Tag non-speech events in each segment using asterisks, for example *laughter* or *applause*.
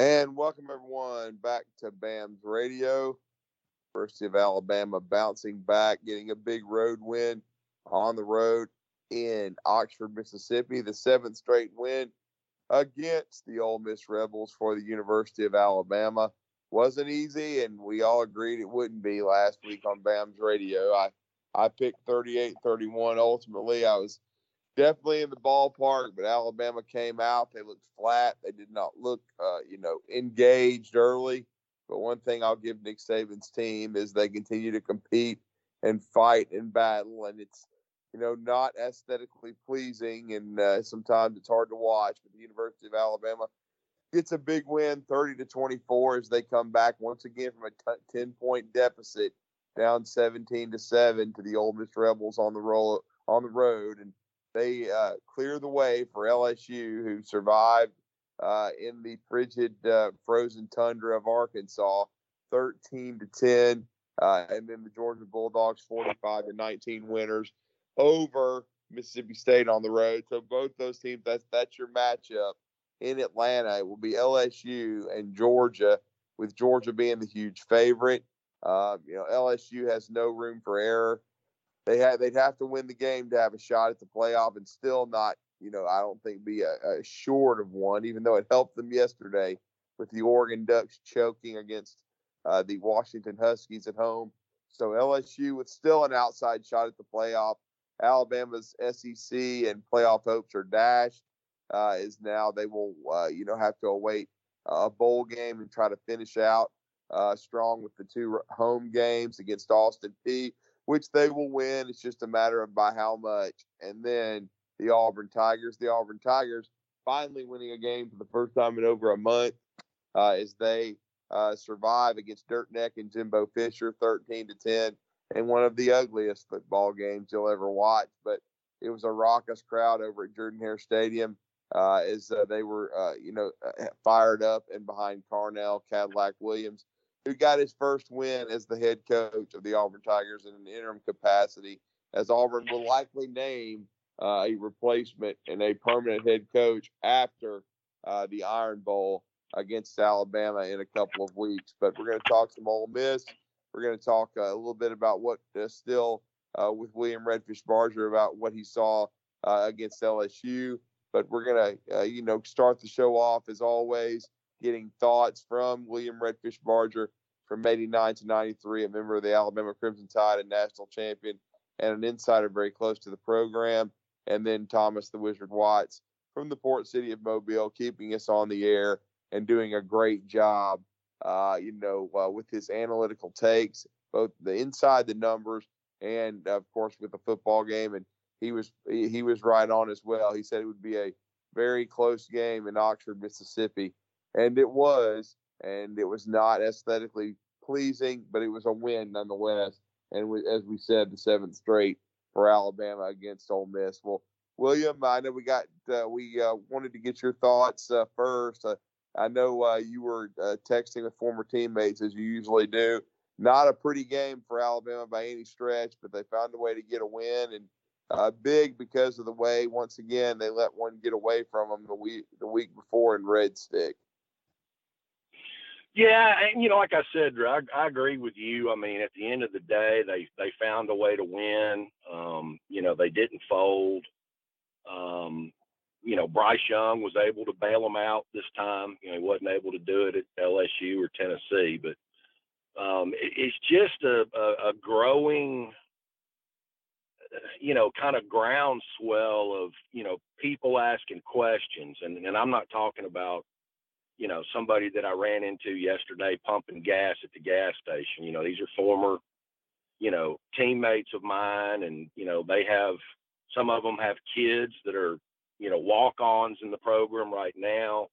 And welcome everyone back to BAMS Radio. University of Alabama bouncing back, getting a big road win on the road in Oxford, Mississippi. The seventh straight win against the Ole Miss Rebels for the University of Alabama. Wasn't easy, and we all agreed it wouldn't be last week on BAMS Radio. I, I picked 38 31. Ultimately, I was definitely in the ballpark, but Alabama came out. They looked flat. They did not look, uh, you know, engaged early. But one thing I'll give Nick Saban's team is they continue to compete and fight and battle, and it's you know not aesthetically pleasing, and uh, sometimes it's hard to watch. But the University of Alabama gets a big win, 30 to 24, as they come back once again from a t- 10 point deficit down 17 to seven to the Ole Miss Rebels on the roll on the road, and they uh, clear the way for LSU, who survived uh, in the frigid, uh, frozen tundra of Arkansas, 13 to 10, uh, and then the Georgia Bulldogs 45 to 19 winners over Mississippi State on the road. So both those teams, that's that's your matchup in Atlanta. It will be LSU and Georgia, with Georgia being the huge favorite. Uh, you know, LSU has no room for error they had they'd have to win the game to have a shot at the playoff and still not you know i don't think be a, a short of one even though it helped them yesterday with the oregon ducks choking against uh, the washington huskies at home. So lsu with still an outside shot at the playoff. Alabama's sec and playoff hopes are dashed uh, is now they will uh, you know have to await a bowl game and try to finish out uh, strong with the two home games against austin Peay which they will win. It's just a matter of by how much. And then the Auburn Tigers, the Auburn Tigers finally winning a game for the first time in over a month uh, as they uh, survive against Dirt Neck and Jimbo Fisher, 13 to 10, and one of the ugliest football games you'll ever watch. But it was a raucous crowd over at Jordan Hare Stadium uh, as uh, they were, uh, you know, uh, fired up and behind Carnell Cadillac Williams who got his first win as the head coach of the Auburn Tigers in an interim capacity, as Auburn will likely name uh, a replacement and a permanent head coach after uh, the Iron Bowl against Alabama in a couple of weeks. But we're going to talk some Ole Miss. We're going to talk uh, a little bit about what uh, still uh, with William Redfish Barger about what he saw uh, against LSU. But we're going to, you know, start the show off as always getting thoughts from William Redfish Barger from 89 to 93, a member of the Alabama Crimson Tide and national champion, and an insider very close to the program. And then Thomas the Wizard Watts from the port city of Mobile, keeping us on the air and doing a great job, uh, you know, uh, with his analytical takes, both the inside the numbers and, of course, with the football game. And he was he was right on as well. He said it would be a very close game in Oxford, Mississippi and it was, and it was not aesthetically pleasing, but it was a win nonetheless. And we, as we said, the seventh straight for Alabama against Ole Miss. Well, William, I know we got uh, we uh, wanted to get your thoughts uh, first. Uh, I know uh, you were uh, texting with former teammates as you usually do. Not a pretty game for Alabama by any stretch, but they found a way to get a win and big because of the way once again they let one get away from them the week the week before in Red Stick. Yeah, and you know, like I said, I, I agree with you. I mean, at the end of the day, they they found a way to win. Um, you know, they didn't fold. Um, you know, Bryce Young was able to bail them out this time. You know, he wasn't able to do it at LSU or Tennessee, but um, it, it's just a, a, a growing, you know, kind of groundswell of you know people asking questions, and and I'm not talking about you know, somebody that I ran into yesterday pumping gas at the gas station. You know, these are former, you know, teammates of mine, and you know, they have some of them have kids that are, you know, walk-ons in the program right now.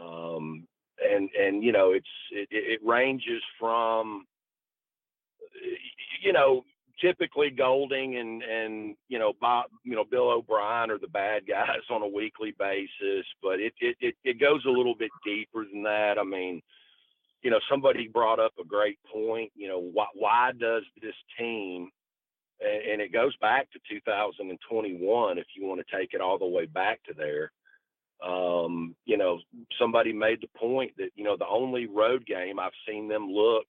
Um, and and you know, it's it, it ranges from, you know, typically Golding and and you know Bob, you know Bill O'Brien are the bad guys *laughs* on a weekly basis, but it it it, it goes a little bit deeper than that. I mean, you know, somebody brought up a great point. You know, why why does this team and, it goes back to 2021 if you want to take it all the way back to there. Um, you know, somebody made the point that you know the only road game I've seen them look,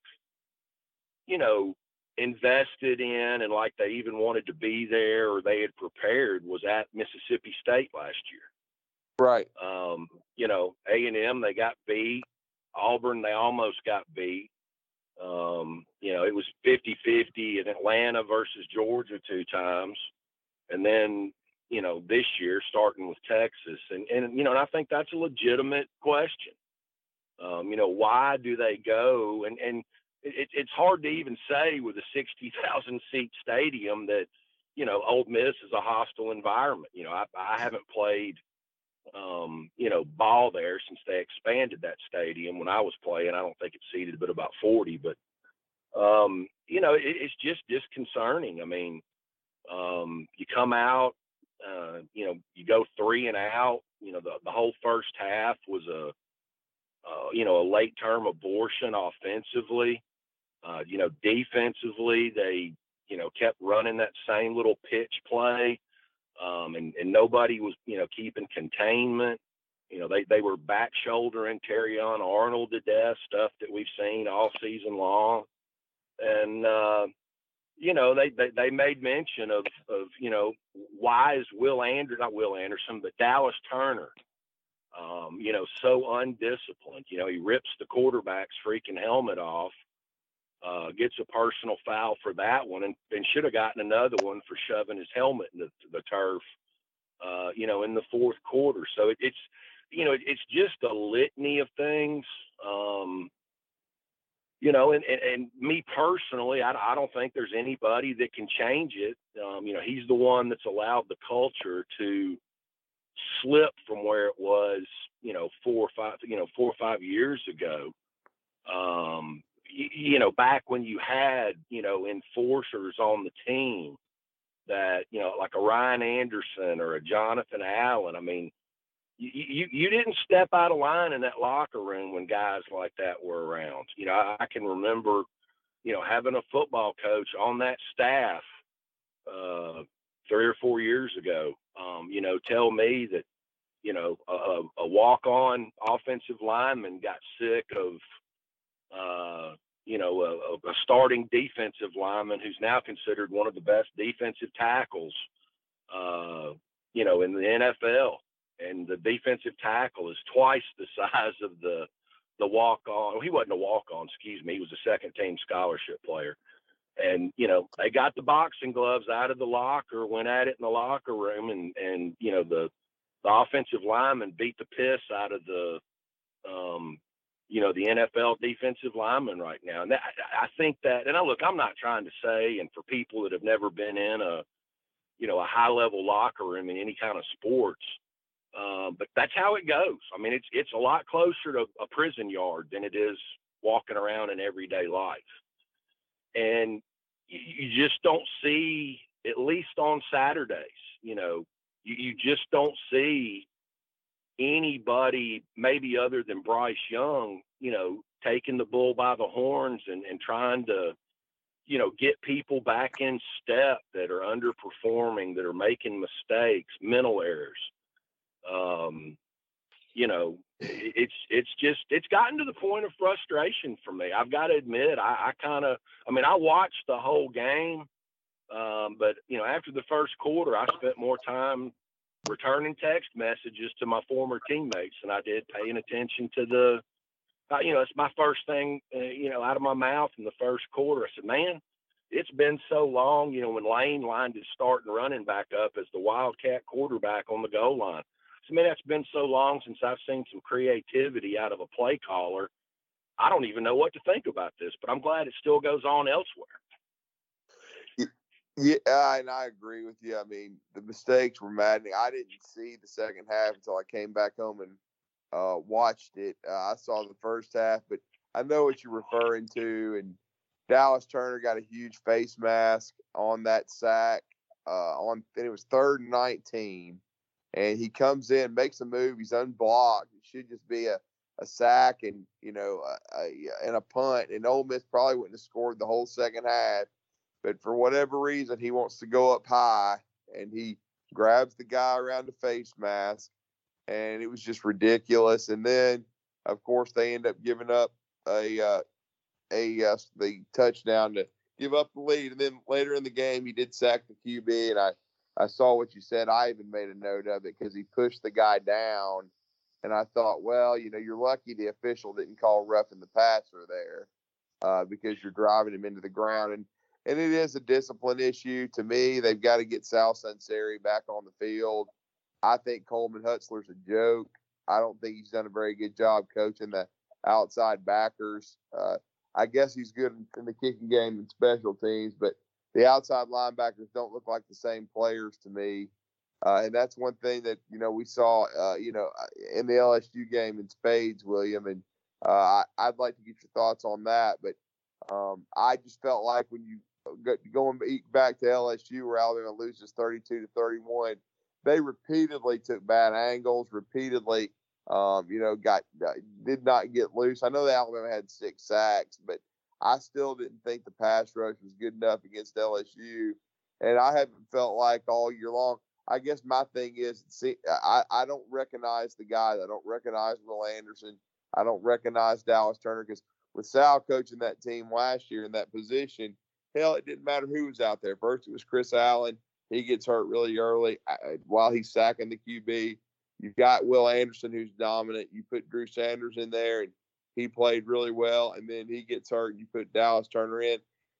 you know, invested in and like they even wanted to be there or they had prepared was at Mississippi State last year. Right. Um, you know, A and M they got beat. Auburn they almost got beat. Um, you know, it was 50-50 in Atlanta versus Georgia two times. And then, you know, this year starting with Texas. And and you know, and I think that's a legitimate question. Um, you know, why do they go and and it, it's hard to even say with a 60,000 seat stadium that, you know, Ole Miss is a hostile environment. You know, I, I haven't played, um, you know, ball there since they expanded that stadium. When I was playing, I don't think it seated but about 40, but, um, you know, it, it's just disconcerting. I mean, um, you come out, uh, you know, you go three and out, you know, the, the whole first half was a, uh, you know, a late term abortion offensively. Uh, you know, defensively, they, you know, kept running that same little pitch play. Um, and, and nobody was, you know, keeping containment. You know, they, they were back shouldering Terrion Arnold to death, stuff that we've seen all season long. And, uh, you know, they, they, they made mention of, of, you know, why is Will Anderson, not Will Anderson, but Dallas Turner, um, you know, so undisciplined. You know, he rips the quarterback's freaking helmet off uh, gets a personal foul for that one and, and should have gotten another one for shoving his helmet in the, the turf, uh, you know, in the fourth quarter. So it, it's, you know, it, it's just a litany of things. Um, you know, and, and, and me personally, I, I don't think there's anybody that can change it. Um, you know, he's the one that's allowed the culture to slip from where it was, you know, four or five, you know, four or five years ago. Um, you know, back when you had, you know, enforcers on the team that, you know, like a Ryan Anderson or a Jonathan Allen, I mean, you, you, you didn't step out of line in that locker room when guys like that were around. You know, I, I can remember, you know, having a football coach on that staff uh, three or four years ago, um, you know, tell me that, you know, a, a walk-on offensive lineman got sick of uh, you know, a, a, starting defensive lineman who's now considered one of the best defensive tackles, uh, you know, in the NFL. And the defensive tackle is twice the *laughs* size of the the walk on. He wasn't a walk on, excuse me. He was a second team scholarship player. And you know, they got the boxing gloves out of the locker, went at it in the locker room, and and you know the the offensive lineman beat the piss out of the um, you know, the NFL defensive lineman right now. And that, I think that, and I look, I'm not trying to say, and for people that have never been in a, you know, a high level locker room in any kind of sports, um, but that's how it goes. I mean, it's it's a lot closer to a prison yard than it is walking around in everyday life, and you, you just don't see, at least on Saturdays, you know, you, you just don't see anybody, maybe other than Bryce Young, you know, taking the bull by the horns and, and trying to, you know, get people back in step that are underperforming, that are making mistakes, mental errors. Um, you know, it's it's just it's gotten to the point of frustration for me. I've got to admit, I, I kind of, I mean, I watched the whole game, um, but you know, after the first quarter, I spent more time returning text messages to my former teammates than I did paying attention to the, uh, you know, it's my first thing, uh, you know, out of my mouth in the first quarter. I said, man, it's been so long, you know, when Lane lined his starting running back up as the Wildcat quarterback on the goal line. So, man, that's been so long since I've seen some creativity out of a play caller. I don't even know what to think about this, but I'm glad it still goes on elsewhere. Yeah, and I agree with you. I mean, the mistakes were maddening. I didn't see the second half until I came back home and uh, watched it. Uh, I saw the first half, but I know what you're referring to. And Dallas Turner got a huge face mask on that sack. Uh, on and it was third and 19, and he comes in, makes a move. He's unblocked. It should just be a, a sack and you know a, a, and a punt. And Ole Miss probably wouldn't have scored the whole second half but for whatever reason, he wants to go up high and he grabs the guy around the face mask and it was just ridiculous. And then, of course, they end up giving up a uh, a uh, the touchdown to give up the lead. And then later in the game, he did sack the QB, and I I saw what you said. I even made a note of it because he pushed the guy down, and I thought, well, you know, you're lucky the official didn't call roughing the passer there uh, because you're driving him into the ground, and and it is a discipline issue to me. They've got to get Sal Sunseri back on the field. I think Coleman Hutzler's a joke. I don't think he's done a very good job coaching the outside backers. Uh, I guess he's good in the kicking game and special teams, but the outside linebackers don't look like the same players to me. Uh, and that's one thing that you know we saw, uh, you know, in the LSU game in spades, William. And uh, I, would like to get your thoughts on that. But um, I just felt like when you going back to LSU, where Alabama loses 32 to 31, they repeatedly took bad angles, repeatedly, um, you know, got did not get loose. I know that Alabama had six sacks, but I still didn't think the pass rush was good enough against LSU, and I haven't felt like all year long. I guess my thing is, see, I, I don't recognize the guys. I don't recognize Will Anderson. I don't recognize Dallas Turner because with Sal coaching that team last year in that position, hell, it didn't matter who was out there. First, it was Chris Allen. He gets hurt really early while he's sacking the QB. You've got Will Anderson, who's dominant. You put Drew Sanders in there, and he played really well. And then he gets hurt, you put Dallas Turner in.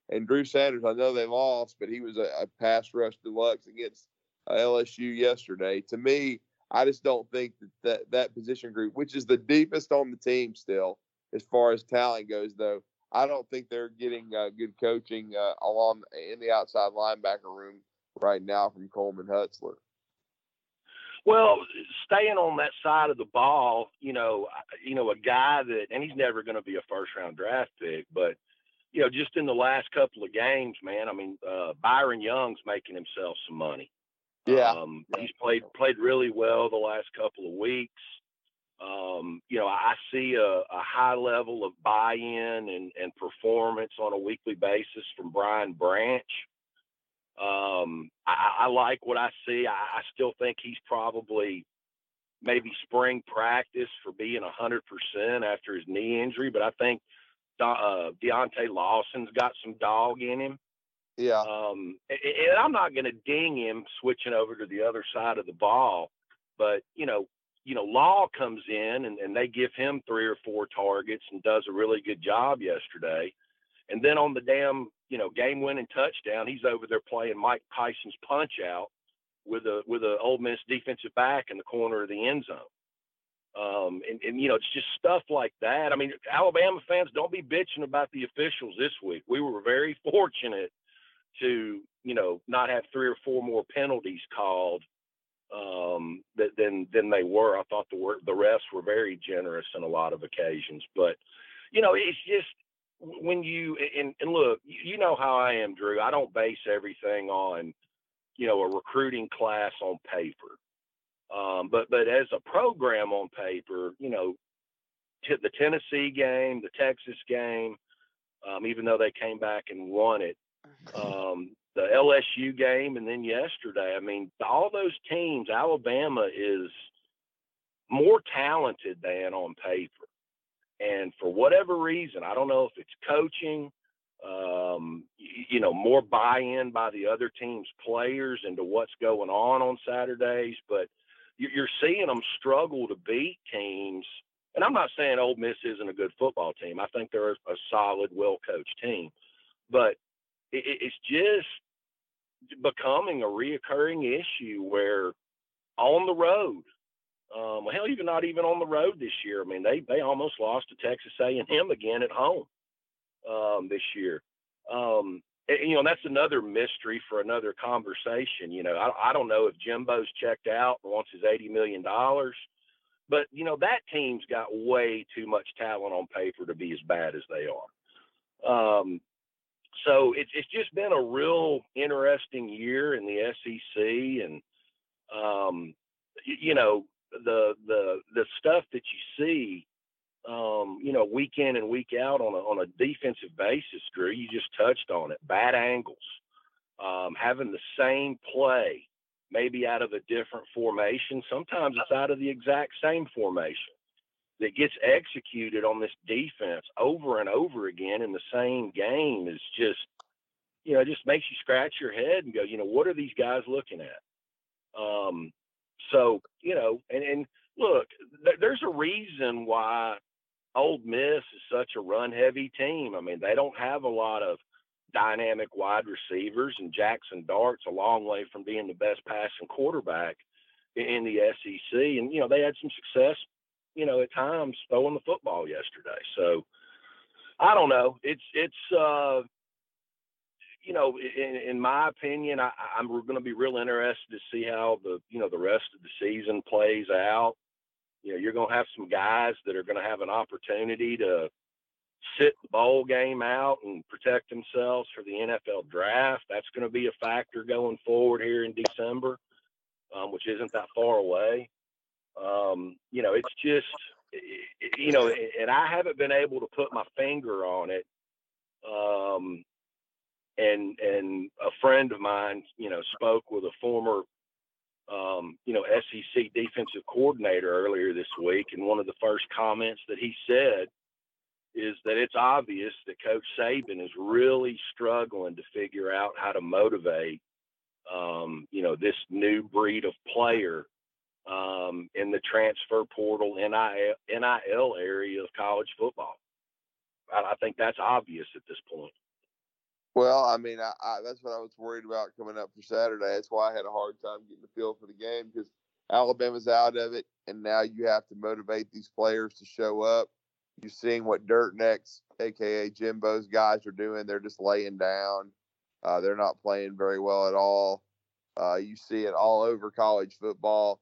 And Drew Sanders, I know they lost, but he was a, a pass rush deluxe against uh, LSU yesterday. To me, I just don't think that, that that position group, which is the deepest on the team still, as far as talent goes, though, I don't think they're getting uh, good coaching uh, along in the outside linebacker room right now from Coleman Hutzler. Well, staying on that side of the ball, you know, you know, a guy that, and he's never going to be a first round draft pick, but you know, just in the last couple of games, man, I mean, uh, Byron Young's making himself some money. Yeah. Um, he's played played really well the last couple of weeks. Um, you know, I see a, a high level of buy-in and, and performance on a weekly basis from Brian Branch. Um, I, I, like what I see. I, I, still think he's probably maybe spring practice for being a hundred percent after his knee injury, but I think uh, Deontae Lawson's got some dog in him. Yeah. Um, and, and I'm not going to ding him switching over to the other side of the ball, but you know, you know, Law comes in and, and they give him three or four targets and does a really good job yesterday. And then on the damn, you know, game winning touchdown, he's over there playing Mike Tyson's punch out with a with a Ole Miss defensive back in the corner of the end zone. Um, and, and you know, it's just stuff like that. I mean, Alabama fans, don't be bitching about the officials this week. We were very *laughs* fortunate to, you know, not have three or four more penalties called um, than than they were. I thought the the refs were very generous in a lot of occasions, but you know, it's just when you and, and look, you know how I am, Drew. I don't base everything on, you know, a recruiting class on paper. Um, but but as a program on paper, you know, t- the Tennessee game, the Texas game, um, even though they came back and won it, um, the LSU game, and then yesterday. I mean, all those teams, Alabama is more talented than on paper. And for whatever reason, I don't know if it's coaching, um, you know, more buy-in by the other team's players into what's going on on Saturdays, but you're seeing them struggle to beat teams. And I'm not saying Ole Miss isn't a good football team. I think they're a solid, well-coached team, but it's just becoming a reoccurring issue where on the road, um, hell, even not even on the road this year. I mean, they they almost lost to Texas A&M again at home um, this year. Um, and, you know, that's another mystery for another conversation. You know, I, I don't know if Jimbo's checked out and wants his eighty million dollars, but you know that team's got way too much talent on paper to be as bad as they are. Um, so it's it's just been a real interesting year in the SEC, and um, you know the the the stuff that you see, um, you know, week in and week out on a on a defensive basis, Drew. You just touched on it. Bad angles, um, having the same play maybe out of a different formation. Sometimes it's out of the exact same formation that gets executed on this defense over and over again in the same game is just, you know, it just makes you scratch your head and go, you know, what are these guys looking at? Um, so, you know, and, and look, th- there's a reason why Ole Miss is such a run heavy team. I mean, they don't have a lot of dynamic wide receivers, and Jackson Dart's a long way from being the best passing quarterback in the SEC. And, you know, they had some success you know, at times throwing the football yesterday. So I don't know. It's it's uh, you know, in, in my opinion, I, I'm going to be real interested to see how the you know the rest of the season plays out. You know, you're going to have some guys that are going to have an opportunity to sit the bowl game out and protect themselves for the NFL draft. That's going to be a factor going forward here in December, um, which isn't that far away. Um, you know, it's just, you know, and I haven't been able to put my finger on it. Um, and and a friend of mine, you know, spoke with a former, um, you know, SEC defensive coordinator earlier this week, and one of the first comments that he said is that it's obvious that Coach Saban is really struggling to figure out how to motivate, um, you know, this new breed of player um, in the transfer portal NIL, NIL area of college football. I, I think that's obvious at this point. Well, I mean, I, I, that's what I was worried about coming up for Saturday. That's why I had a hard time getting the feel for the game because Alabama's out of it, and now you have to motivate these players to show up. You're seeing what Dirt Neck, aka Jimbo's guys, are doing. They're just laying down. Uh, they're not playing very well at all. Uh, you see it all over college football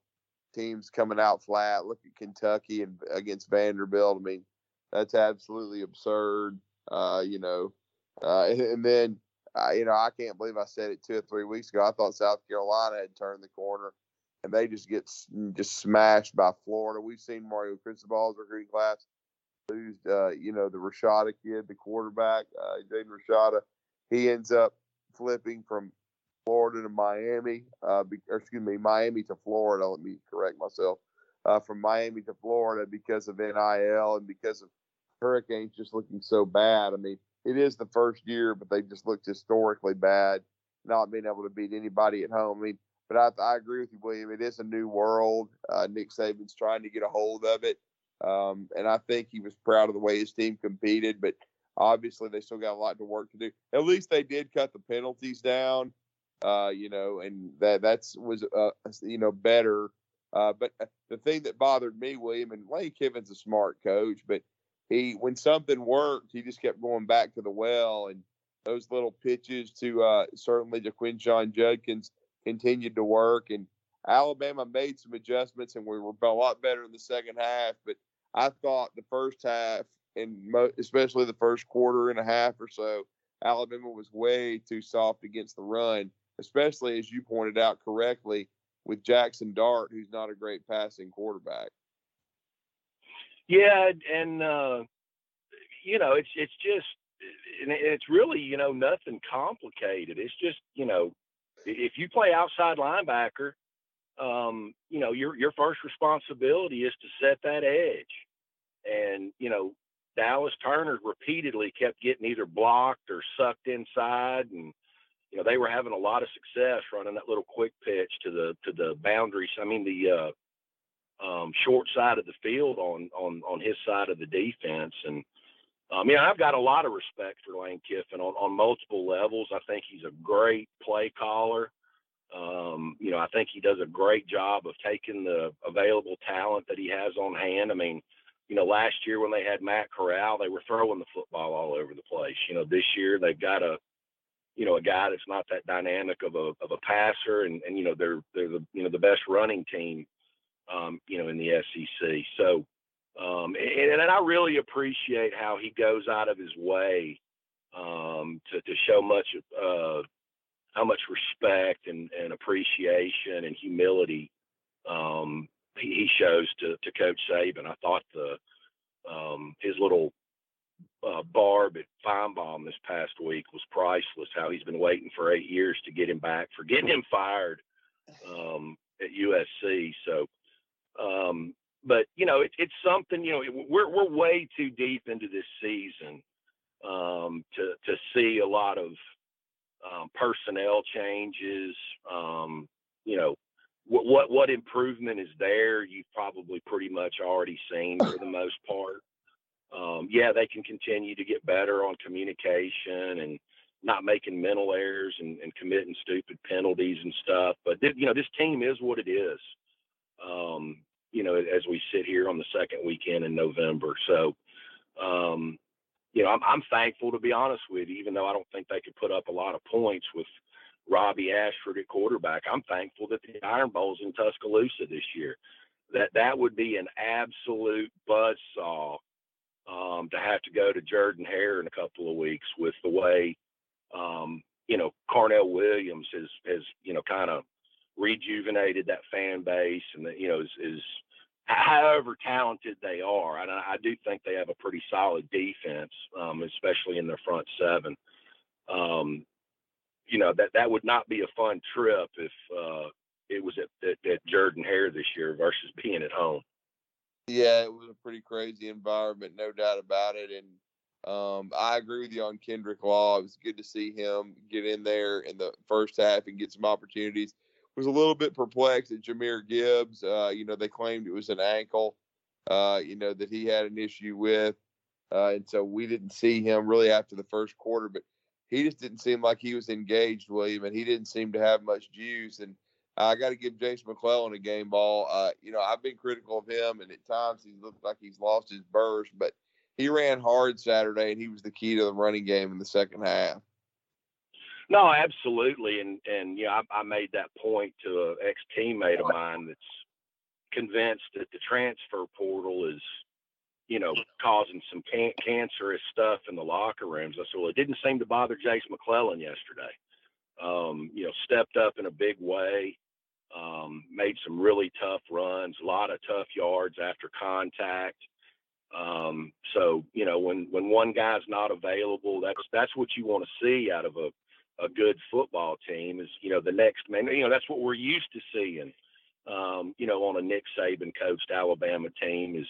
teams coming out flat. Look at Kentucky and against Vanderbilt. I mean, that's absolutely absurd. Uh, you know, uh, and then uh, you know I can't believe I said it two or three weeks ago. I thought South Carolina had turned the corner, and they just get just smashed by Florida. We've seen Mario Cristobal's recruiting class lose. Uh, you know, the Rashada kid, the quarterback, uh, Jaden Rashada. He ends up flipping from Florida to Miami, uh, excuse me, Miami to Florida. Let me correct myself. Uh, from Miami to Florida because of NIL and because of Hurricanes just looking so bad. I mean, it is the first year, but they just looked historically bad, not being able to beat anybody at home. I mean, but I, I agree with you, William. It is a new world. Uh, Nick Saban's trying to get a hold of it, um, and I think he was proud of the way his team competed. But obviously, they still got a lot to work to do. At least they did cut the penalties down uh, you know, and that that's was uh, you know better. Uh, but uh, the thing that bothered me, William, and Lane Kiffin's a smart coach, but he when something worked, he just kept going back to the well, and those little pitches to uh, certainly to Quinshon Judkins continued to work, and Alabama made some adjustments, and we were a lot better in the second half. But I thought the first half, and mo- especially the first quarter and a half or so, Alabama was way too soft against the run especially as you pointed out correctly with Jackson Dart, who's not a great passing quarterback. Yeah, and uh, you know, it's it's just it's really you know nothing complicated. It's just you know, if you play outside linebacker, um, you know your your first responsibility is to set that edge, and you know Dallas Turner repeatedly kept getting either blocked or sucked inside, and you know, they were having a lot of success running that little quick pitch to the to the boundaries. I mean, the uh, um, short side of the field on on on his side of the defense. And um, yeah, I've got a lot of respect for Lane Kiffin on on multiple levels. I think he's a great play caller. Um, you know, I think he does a great job of taking the available talent that he has on hand. I mean, you know, last year when they had Matt Corral, they were throwing the football all over the place. You know, this year they've got a you know, a guy that's not that dynamic of a of a passer, and and you know they're they're the you know the best running team, um, you know, in the SEC. So, um, and, and I really appreciate how he goes out of his way um, to to show much uh, how much respect and, and appreciation and humility um, he, he shows to to Coach Saban. I thought the um, his little uh, Barb at Finebaum this past week was priceless. How he's been waiting for eight years to get him back for getting him fired um, at USC. So, um, but you know, it, it's something. You know, we're we're way too deep into this season um, to to see a lot of um, personnel changes. Um, you know, what, what what improvement is there? You've probably pretty much already seen for the most part. Um, yeah, they can continue to get better on communication and not making mental errors and, and committing stupid penalties and stuff. But th- you know, this team is what it is. Um, you know, as we sit here on the second weekend in November. So, um, you know, I'm, I'm thankful to be honest with you, even though I don't think they could put up a lot of points with Robby Ashford at quarterback. I'm thankful that the Iron Bowl's in Tuscaloosa this year. That that would be an absolute buzz saw um, to have to go to Jordan Hare in a couple of weeks with the way um, you know Carnell Williams has has you know kind of rejuvenated that fan base and you know is, is however talented they are. And I, I, do think they have a pretty solid defense, um, especially in their front seven. Um, you know that that would not be a fun trip if uh, it was at, at, at Jordan Hare this year versus being at home. Yeah, it was a pretty crazy environment, no doubt about it. And um, I agree with you on Kendrick Law. It was good to see him get in there in the first half and get some opportunities was a little bit perplexed at Jahmyr Gibbs. Uh, you know, they claimed it was an ankle, uh, you know, that he had an issue with. Uh, and so we didn't see him really after the first quarter, but he just didn't seem like he was engaged, William, and he didn't seem to have much juice. And I got to give Jase McClellan a game ball. Uh, you know, I've been critical of him, and at times he looked like he's lost his burst, but he ran hard Saturday, and he was the key to the running game in the second half. No, absolutely, and and yeah, I, I made that point to an ex teammate of mine that's convinced that the transfer portal is, you know, causing some can- cancerous stuff in the locker rooms. I said, well, it didn't seem to bother Jase McClellan yesterday. Um, you know, stepped up in a big way, um, made some really tough runs, a lot of tough yards after contact. Um, so you know, when when one guy's not available, that's that's what you want to see out of a a good football team is, you know, the next man. You know, that's what we're used to seeing. Um, you know, on a Nick Saban coached Alabama team is,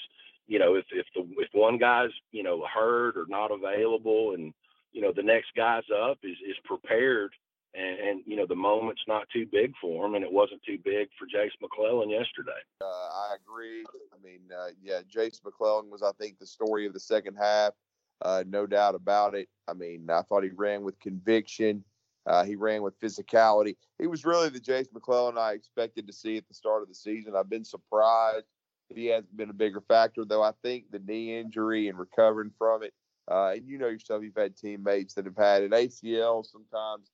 you know, if if the if one guy's you know hurt or not available, and you know the next guy's up is is prepared, and, and you know the moment's not too big for him, and it wasn't too big for Jase McClellan yesterday. Uh, I agree. I mean, uh, yeah, Jase McClellan was, I think, the story of the second half. Uh, no doubt about it. I mean, I thought he ran with conviction. Uh, he ran with physicality. He was really the Jase McClellan I expected to see at the start of the season. I've been surprised that he hasn't been a bigger factor, though. I think the knee injury and recovering from it, uh, and you know yourself, you've had teammates that have had an ACL sometimes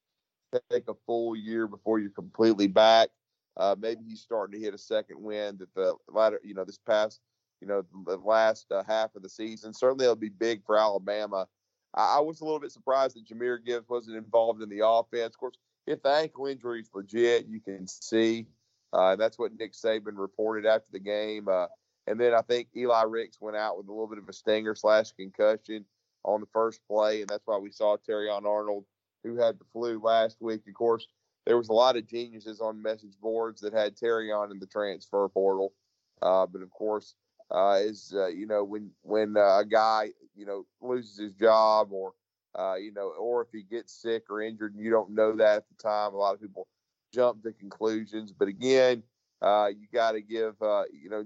take a full year before you're completely back. Uh, maybe he's starting to hit a second wind that the latter, you know, this past, you know, the last uh, half of the season. Certainly, it'll be big for Alabama I, I was a little bit surprised that Jahmyr Gibbs wasn't involved in the offense. Of course, if the ankle injury is legit, you can see. Uh, that's what Nick Saban reported after the game. Uh, and then I think Eli Ricks went out with a little bit of a stinger slash concussion on the first play, and that's why we saw Terrion Arnold, who had the flu last week. Of course, there was a lot of geniuses on message boards that had Terrion in the transfer portal, uh, but of course, uh, is uh, you know when when uh, a guy you know loses his job or uh, you know or if he gets sick or injured and you don't know that at the time a lot of people jump to conclusions but again uh, you got to give you know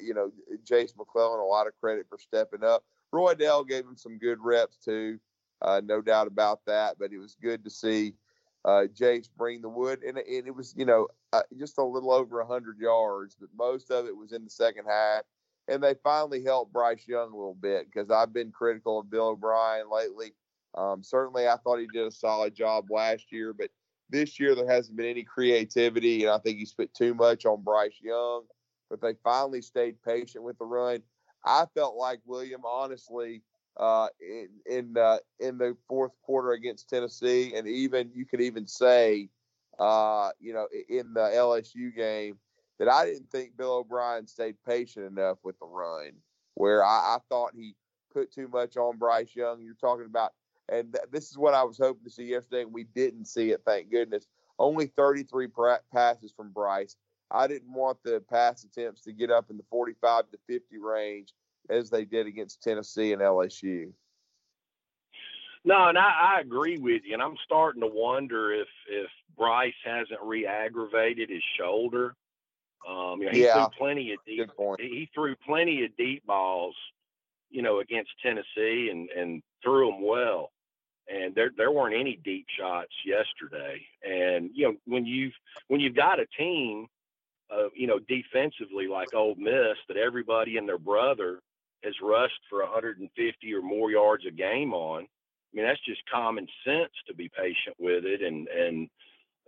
you know Jase McClellan a lot of credit for stepping up. Roydell gave him some good reps too, no doubt about that. But it was good to see uh, Jase bring the wood, and, and it was you know uh, just a little over hundred yards, but most of it was in the second half. And they finally helped Bryce Young a little bit because I've been critical of Bill O'Brien lately. Um, certainly, I thought he did a solid job last year, but this year there hasn't been any creativity, and I think he's put too much on Bryce Young. But they finally stayed patient with the run. I felt like William, honestly, uh, in in, uh, in the fourth quarter against Tennessee, and even you could even say, uh, you know, in the LSU game, that I didn't think Bill O'Brien stayed patient enough with the run. Where I, I thought he put too much on Bryce Young. You're talking about, and th- this is what I was hoping to see yesterday, and we didn't see it. Thank goodness. only 33 pra- passes from Bryce. I didn't want the pass attempts to get up in the 45 to 50 range as they did against Tennessee and LSU. No, and I, I agree with you, and I'm starting to wonder if if Bryce hasn't re-aggravated his shoulder. Um, you know, he Yeah. threw plenty of deep. Good point. He threw plenty of deep balls, you know, against Tennessee, and and threw them well. And there there weren't any deep shots yesterday. And you know, when you've when you've got a team, uh, you know, defensively like Ole Miss, that everybody and their brother has rushed for 150 or more yards a game on. I mean, that's just common sense to be patient with it and and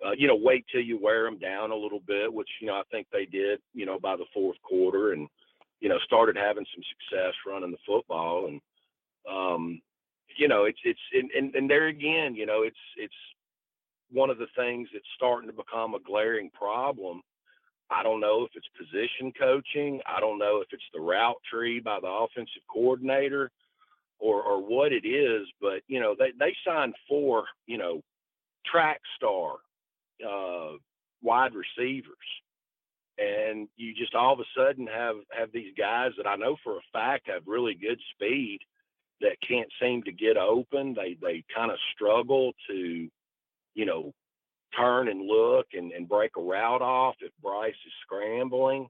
uh, you know wait till you wear them down a little bit, which you know I think they did. You know by the fourth quarter and you know started having some success running the football and um, you know it's it's and, and and there again you know it's it's one of the things that's starting to become a glaring problem. I don't know if it's position coaching. I don't know if it's the route tree by the offensive coordinator or or what it is, but you know, they they signed four, you know, track star uh wide receivers. And you just all of a sudden have have these guys that I know for a fact have really good speed that can't seem to get open. They they kind of struggle to, you know, turn and look and, and break a route off if Bryce is scrambling.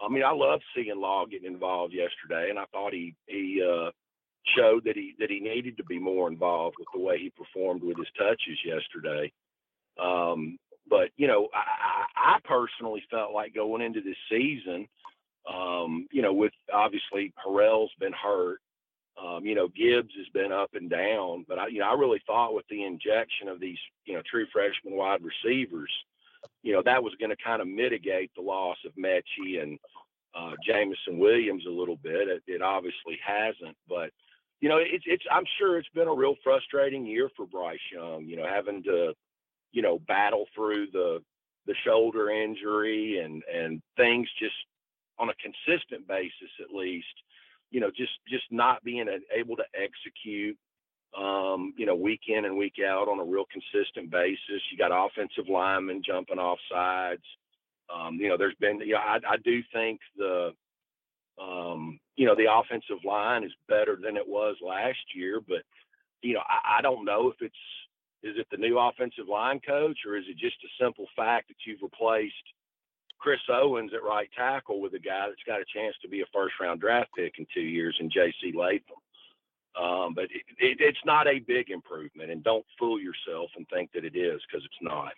I mean, I love seeing Law getting involved yesterday, and I thought he he uh, showed that he that he needed to be more involved with the way he performed with his touches yesterday. Um, but you know, I, I personally felt like going into this season, um, you know, with obviously Harrell's been hurt, um, you know, Gibbs has been up and down, but I, you know, I really thought with the injection of these, you know, true freshman wide receivers, you know, that was going to kind of mitigate the loss of Metchie and uh, Jameson Williams a little bit. It, it obviously hasn't, but you know, it's it's. I'm sure it's been a real frustrating year for Bryce Young. You know, having to, you know, battle through the the shoulder injury and and things just on a consistent basis at least you know, just just not being able to execute, um, you know, week in and week out on a real consistent basis. You got offensive linemen jumping off sides. Um, you know, there's been, you know, I, I do think the, um, you know, the offensive line is better than it was last year, but you know, I, I don't know if it's is it the new offensive line coach or is it just a simple fact that you've replaced Chris Owens at right tackle with a guy that's got a chance to be a first round draft pick in two years in J.C. Latham. Um, but it, it, it's not a big improvement, and don't fool yourself and think that it is because it's not.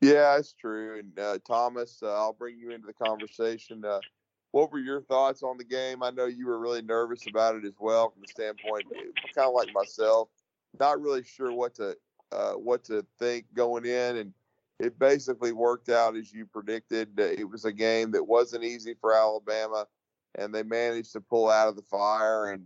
Yeah, it's true. And uh, Thomas, uh, I'll bring you into the conversation. Uh, what were your thoughts on the game? I know you were really nervous about it as well, from the standpoint, kind of like myself, not really sure what to uh, what to think going in, and it basically worked out as you predicted. It was a game that wasn't easy for Alabama, and they managed to pull out of the fire. And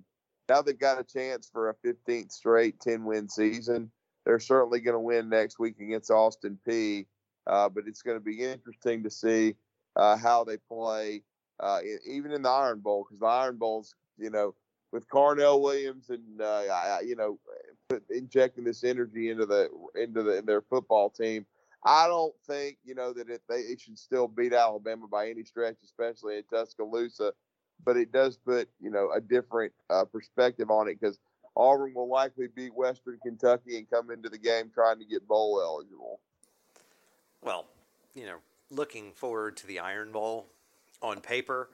now they've got a chance for a 15th straight 10 win season. They're certainly going to win next week against Austin Peay. Uh, but it's going to be interesting to see uh, how they play, uh, even in the Iron Bowl, because the Iron Bowl's, you know, with Carnell Williams and uh, you know, injecting this energy into the into the their football team. I don't think you know that it, they should still beat Alabama by any stretch, especially in Tuscaloosa. But it does put you know a different uh, perspective on it because Auburn will likely beat Western Kentucky and come into the game trying to get bowl eligible. Well, you know, looking forward to the Iron Bowl on paper,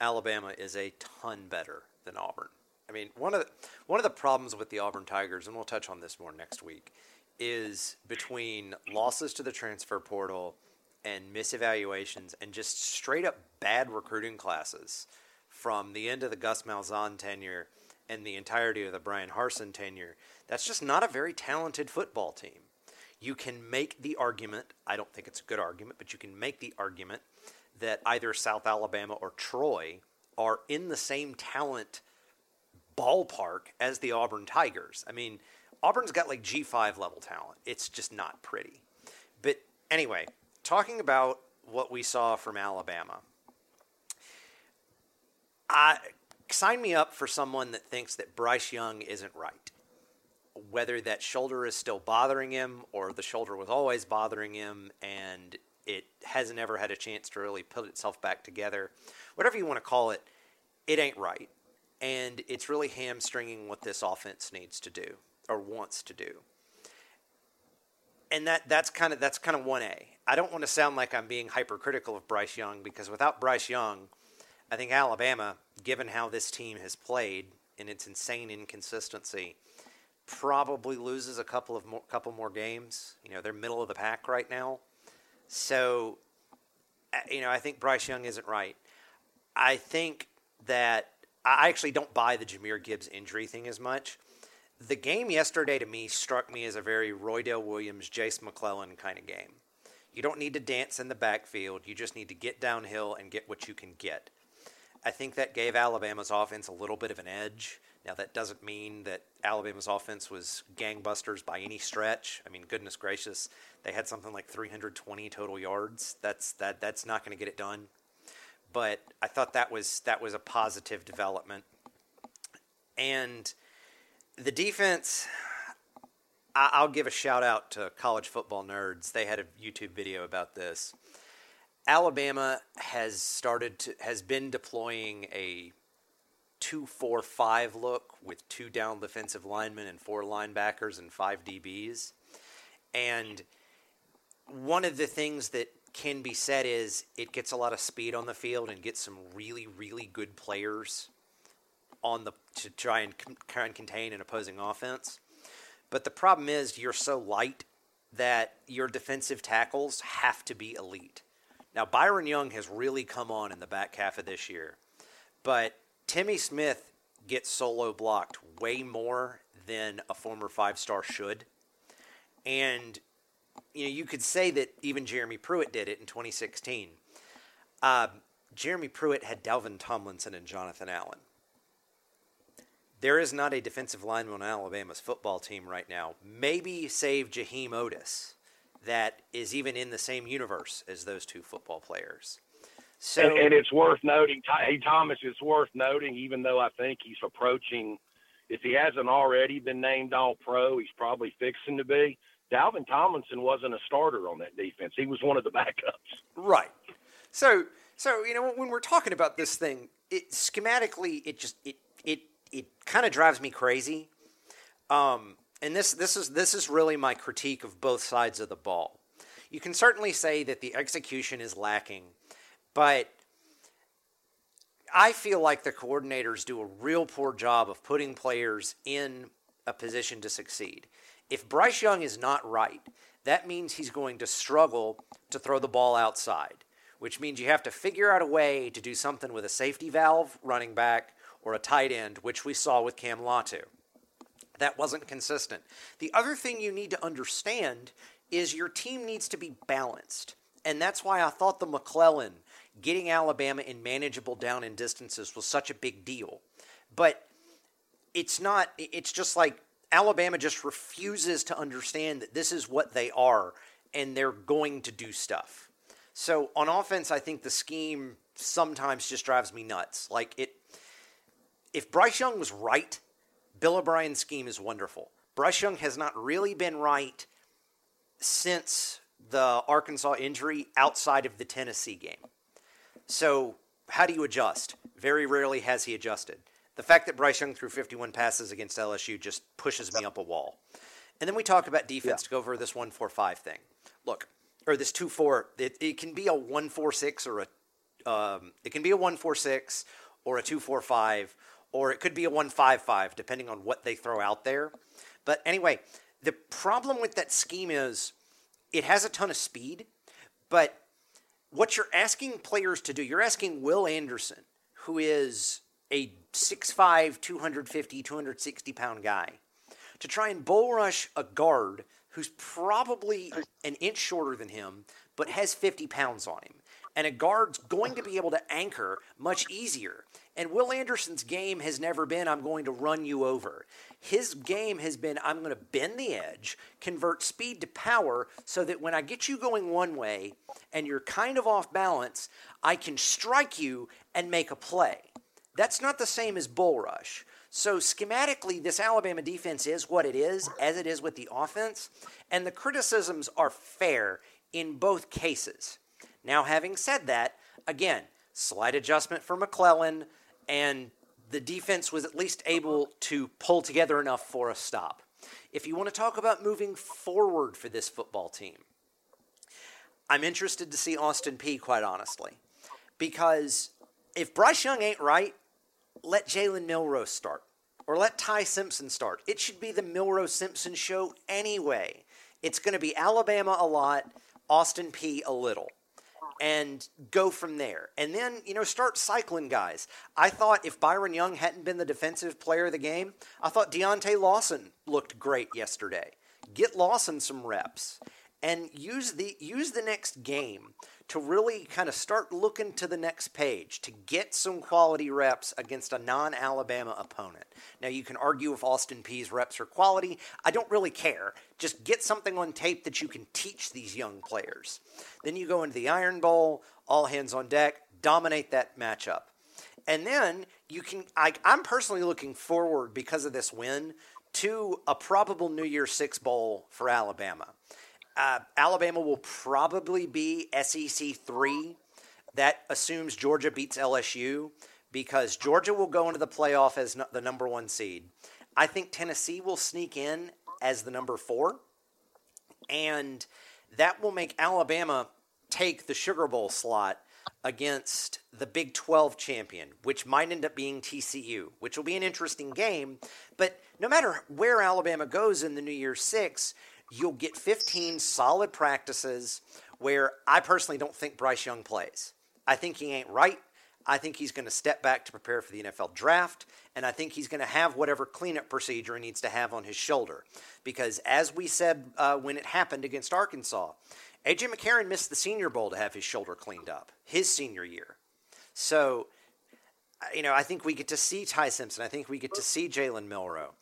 Alabama is a ton better than Auburn. I mean, one of the, one of the problems with the Auburn Tigers, and we'll touch on this more next week, is between losses to the transfer portal and misevaluations and just straight up bad recruiting classes from the end of the Gus Malzahn tenure and the entirety of the Bryan Harsin tenure. That's just not a very talented football team. You can make the argument, I don't think it's a good argument, but you can make the argument that either South Alabama or Troy are in the same talent ballpark as the Auburn Tigers. I mean, Auburn's got like G5 level talent. It's just not pretty. But anyway, talking about what we saw from Alabama. I sign me up for someone that thinks that Bryce Young isn't right. whether that shoulder is still bothering him or the shoulder was always bothering him and it hasn't ever had a chance to really put itself back together. Whatever you want to call it, it ain't right. And it's really hamstringing what this offense needs to do or wants to do. And that, that's kind of that's kind of one A. I don't want to sound like I'm being hypercritical of Bryce Young because without Bryce Young, I think Alabama, given how this team has played and its insane inconsistency, probably loses a couple of more, couple more games. You know, they're middle of the pack right now. So, uh, you know, I think Bryce Young isn't right. I think that I actually don't buy the Jahmyr Gibbs injury thing as much. The game yesterday to me struck me as a very Roydell Williams, Jase McClellan kind of game. You don't need to dance in the backfield. You just need to get downhill and get what you can get. I think that gave Alabama's offense a little bit of an edge. Now, that doesn't mean that Alabama's offense was gangbusters by any stretch. I mean, goodness gracious, they had something like 320 total yards. That's that that's not going to get it done. But I thought that was that was a positive development. And the defense, I'll give a shout out to college football nerds. They had a YouTube video about this. Alabama has started to has been deploying a two four five look with two down defensive linemen and four linebackers and five DBs. And one of the things that can be said is it gets a lot of speed on the field and gets some really really good players on the to try and and contain an opposing offense. But the problem is you're so light that your defensive tackles have to be elite. Now Byron Young has really come on in the back half of this year. But Timmy Smith gets solo blocked way more than a former five star should. And you know, you could say that even Jeremy Pruitt did it in 2016. Uh, Jeremy Pruitt had Dalvin Tomlinson and Jonathan Allen. There is not a defensive lineman on Alabama's football team right now, maybe save Jaheim Oatis, that is even in the same universe as those two football players. So, and, and it's worth noting, hey Thomas, it's worth noting, even though I think he's approaching, if he hasn't already been named All Pro, he's probably fixing to be. Dalvin Tomlinson wasn't a starter on that defense; he was one of the backups. Right. So, so you know, when we're talking about this thing, it schematically, it just it it it kind of drives me crazy. Um, and this this is this is really my critique of both sides of the ball. You can certainly say that the execution is lacking but I feel like the coordinators do a real poor job of putting players in a position to succeed. If Bryce Young is not right, that means he's going to struggle to throw the ball outside, which means you have to figure out a way to do something with a safety valve running back or a tight end, which we saw with Cam Latu. That wasn't consistent. The other thing you need to understand is your team needs to be balanced. And that's why I thought the McClellan getting Alabama in manageable down and distances was such a big deal. But it's not, it's just like Alabama just refuses to understand that this is what they are and they're going to do stuff. So on offense, I think the scheme sometimes just drives me nuts. Like it, if Bryce Young was right, Bill O'Brien's scheme is wonderful. Bryce Young has not really been right since the Arkansas injury outside of the Tennessee game. So, how do you adjust? Very rarely has he adjusted. The fact that Bryce Young threw 51 passes against LSU just pushes me up a wall. And then we talk about defense yeah. to go over this 1 4 5 thing. Look, or this 2 4, it, it can be a 1 4 6 or a, um, it can be a 1 4 6 or a 2 4 5, or it could be a 1 5 5, depending on what they throw out there. But anyway, the problem with that scheme is it has a ton of speed, but what you're asking players to do, you're asking Will Anderson, who is a 6'5, 250, 260 pound guy, to try and bull rush a guard who's probably an inch shorter than him, but has 50 pounds on him. And a guard's going to be able to anchor much easier. And Will Anderson's game has never been, I'm going to run you over. His game has been, I'm going to bend the edge, convert speed to power, so that when I get you going one way and you're kind of off balance, I can strike you and make a play. That's not the same as bull rush. So schematically, this Alabama defense is what it is, as it is with the offense, and the criticisms are fair in both cases. Now, having said that, again, slight adjustment for McClellan, and the defense was at least able to pull together enough for a stop. If you want to talk about moving forward for this football team, I'm interested to see Austin Peay, quite honestly, because if Bryce Young ain't right, let Jalen Milroe start or let Ty Simpson start. It should be the Milroe Simpson show anyway. It's going to be Alabama a lot, Austin Peay a little and go from there. And then, you know, start cycling guys. I thought if Byron Young hadn't been the defensive player of the game, I thought Deontae Lawson looked great yesterday. Get Lawson some reps and use the use the next game to really kind of start looking to the next page to get some quality reps against a non-Alabama opponent. Now you can argue if Austin Peay's reps are quality. I don't really care. Just get something on tape that you can teach these young players. Then you go into the Iron Bowl, all hands on deck, dominate that matchup. And then you can I, I'm personally looking forward because of this win to a probable New Year's Six Bowl for Alabama. Uh, Alabama will probably be SEC three. That assumes Georgia beats LSU because Georgia will go into the playoff as no, the number one seed. I think Tennessee will sneak in as the number four, and that will make Alabama take the Sugar Bowl slot against the Big 12 champion, which might end up being TCU, which will be an interesting game. But no matter where Alabama goes in the New Year's Six, you'll get 15 solid practices where I personally don't think Bryce Young plays. I think he ain't right. I think he's going to step back to prepare for the NFL draft, and I think he's going to have whatever cleanup procedure he needs to have on his shoulder. Because as we said uh, when it happened against Arkansas, AJ McCarron missed the Senior Bowl to have his shoulder cleaned up his senior year. So, you know, I think we get to see Ty Simpson. I think we get to see Jalen Milroe.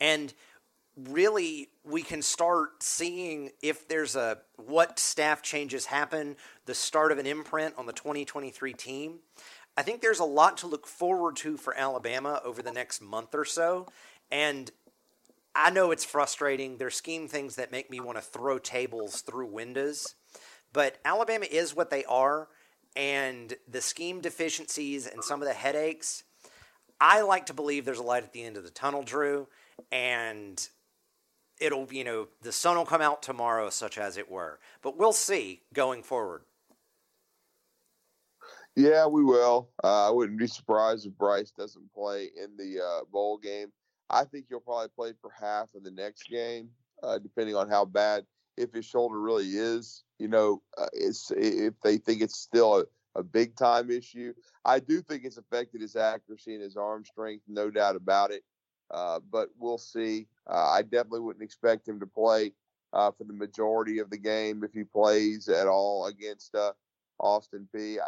And really we can start seeing if there's a what staff changes happen, the start of an imprint on the 2023 team. I think there's a lot to look forward to for Alabama over the next month or so. And I know it's frustrating. There's scheme things that make me want to throw tables through windows. But Alabama is what they are. And the scheme deficiencies and some of the headaches, I like to believe there's a light at the end of the tunnel, Drew. And it'll you know the sun will come out tomorrow such as it were. But we'll see going forward. Yeah we will. Uh, i wouldn't be surprised if bryce doesn't play in the uh, bowl game. I think he'll probably play for half of the next game uh, depending on how bad if his shoulder really is you know uh, if they think it's still a, a big time issue. I do think it's affected his accuracy and his arm strength no doubt about it uh, but we'll see. Uh, I definitely wouldn't expect him to play uh, for the majority of the game if he plays at all against uh, Austin Peay.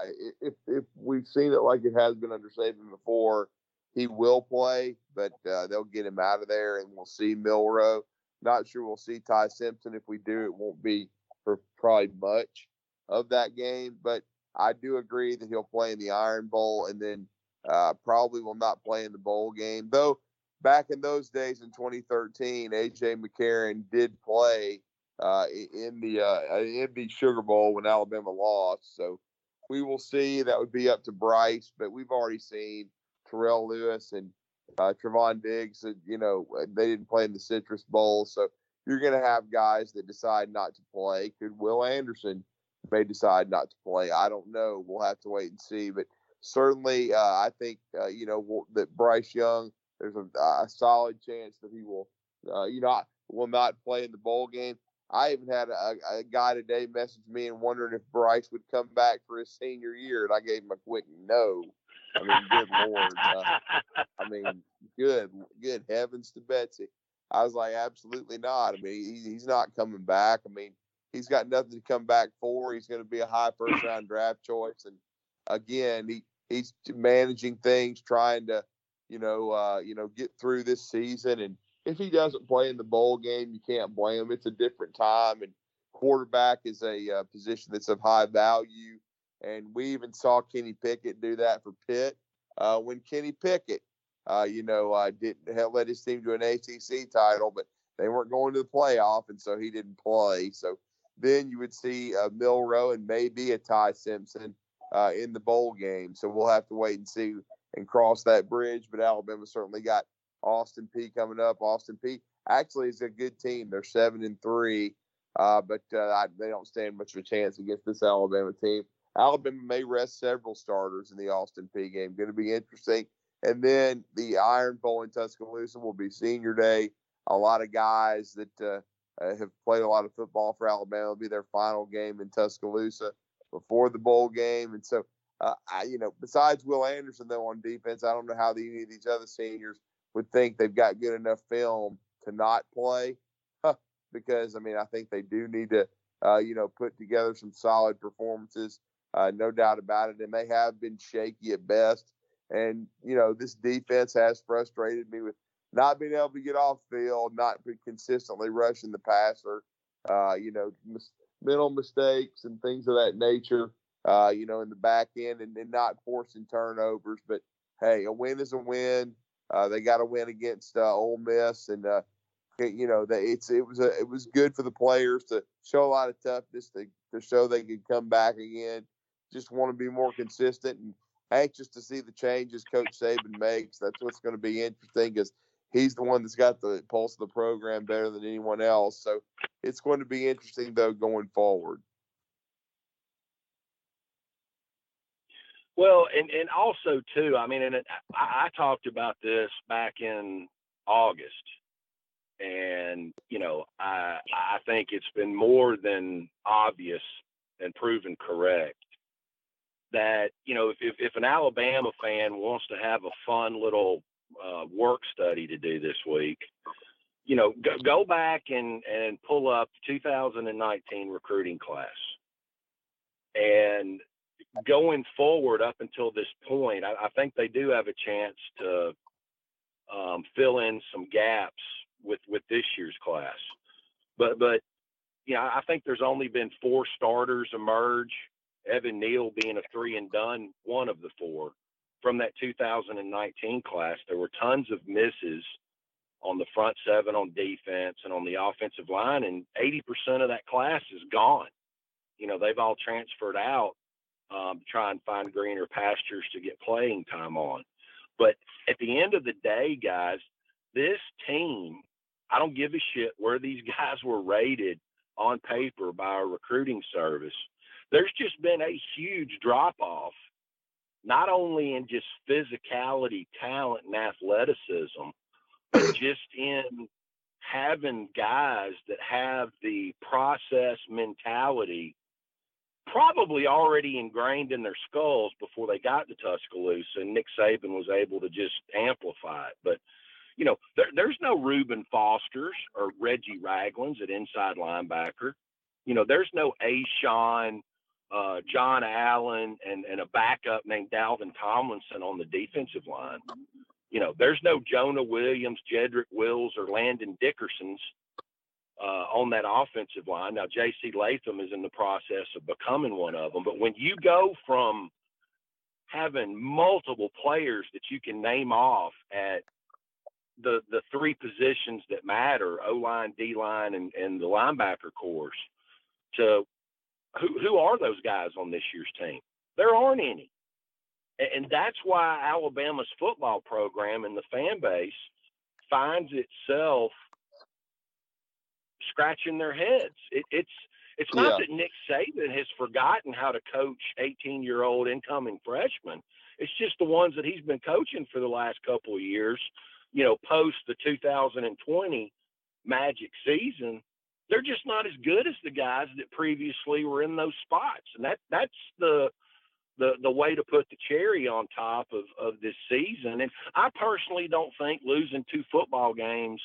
If if we've seen it like it has been under Saban before, he will play, but they'll get him out of there, and we'll see Milroe. Not sure we'll see Ty Simpson. If we do, it won't be for probably much of that game, but I do agree that he'll play in the Iron Bowl, and then uh, probably will not play in the bowl game. Though back in those days in 2013, AJ McCarron did play uh, in the uh, in the Sugar Bowl when Alabama lost. So we will see. That would be up to Bryce, but we've already seen Terrell Lewis and uh, Trevon Diggs. You know they didn't play in the Citrus Bowl, so you're going to have guys that decide not to play. Could Will Anderson may decide not to play? I don't know. We'll have to wait and see, but. Certainly, uh, I think uh, you know that Bryce Young there's a, a solid chance that he will, uh, you know, will not play in the bowl game. I even had a, a, guy today message me and wondering if Bryce would come back for his senior year, and I gave him a quick no. I mean, good lord. Uh, I mean, good, good heavens to Betsy. I was like, absolutely not. I mean, he, he's not coming back. I mean, he's got nothing to come back for. He's going to be a high first round draft choice, and again, he he's managing things, trying to you know, uh, you know, get through this season. And if he doesn't play in the bowl game, you can't blame him. It's a different time, and quarterback is a uh, position that's of high value. And we even saw Kenny Pickett do that for Pitt. uh, when Kenny Pickett, uh, you know, uh, didn't led his team to an ACC title, but they weren't going to the playoff, and so he didn't play. So then you would see uh, Milroe and maybe a Ty Simpson in the bowl game. So we'll have to wait and see and cross that bridge. But Alabama certainly got Austin Peay coming up. Austin Peay actually is a good team. They're seven and three, uh, but uh, they don't stand much of a chance against this Alabama team. Alabama may rest several starters in the Austin Peay game. Going to be interesting. And then the Iron Bowl in Tuscaloosa will be Senior Day. A lot of guys that uh, uh, have played a lot of football for Alabama. It'll be their final game in Tuscaloosa before the bowl game, and so uh, I, you know, besides Will Anderson though on defense, I don't know how the, any of these other seniors would think they've got good enough film to not play, huh, because I mean I think they do need to, uh, you know, put together some solid performances, uh, no doubt about it, and they have been shaky at best. And you know, this defense has frustrated me with not being able to get off field, not consistently rushing the passer, uh, you know, mis- mental mistakes and things of that nature, uh, you know, in the back end and, and, not forcing turnovers. But hey, a win is a win. Uh, they got to win against uh, Ole Miss, and uh, you know, they, it's it was a it was good for the players to show a lot of toughness to to show they could come back again. Just want to be more consistent and anxious to see the changes Coach Saban makes. That's what's going to be interesting because he's the one that's got the pulse of the program better than anyone else. So it's going to be interesting though going forward. Well, and and also too, I mean, and it, I, I talked about this back in August, and you know, I I think it's been more than obvious and proven correct that you know if if, if an Alabama fan wants to have a fun little uh, work study to do this week. You know, go, go back and, and pull up 2019 recruiting class. And going forward up until this point, I, I think they do have a chance to um, fill in some gaps with, with this year's class. But, but, you know, I think there's only been four starters emerge. Evan Neal being a three and done, one of the four from that 2019 class, there were tons of misses on the front seven on defense and on the offensive line, and 80% of that class is gone. You know, they've all transferred out um, try and find greener pastures to get playing time on. But at the end of the day, guys, this team, I don't give a shit where these *laughs* guys were rated on paper by our recruiting service. There's just been a huge drop off not only in just physicality, talent, and athleticism, but *clears throat* just in having guys that have the process mentality probably already ingrained in their skulls before they got to Tuscaloosa, and Nick Saban was able to just amplify it. But you know, there, there's no Reuben Fosters or Reggie Raglands at inside linebacker. You know, there's no A. Sean uh, John Allen and, and a backup named Dalvin Tomlinson on the defensive line. You know, there's no Jonah Williams, Jedrick Wills, or Landon Dickersons uh, on that offensive line. Now, J.C. Latham is in the process of becoming one of them. But when you go from having multiple players that you can name off at the the three positions that matter, O line, D line, and, and the linebacker course, to who who are those guys on this year's team? There aren't any. And that's why Alabama's football program and the fan base finds itself scratching their heads. It, it's it's not yeah. that Nick Saban has forgotten how to coach 18 year old incoming freshmen. It's just the ones that he's been coaching for the last couple of years, you know, post the 2020 magic season they're just not as good as the guys that previously were in those spots. And that that's the the the way to put the cherry on top of of this season. And I personally don't think losing two football games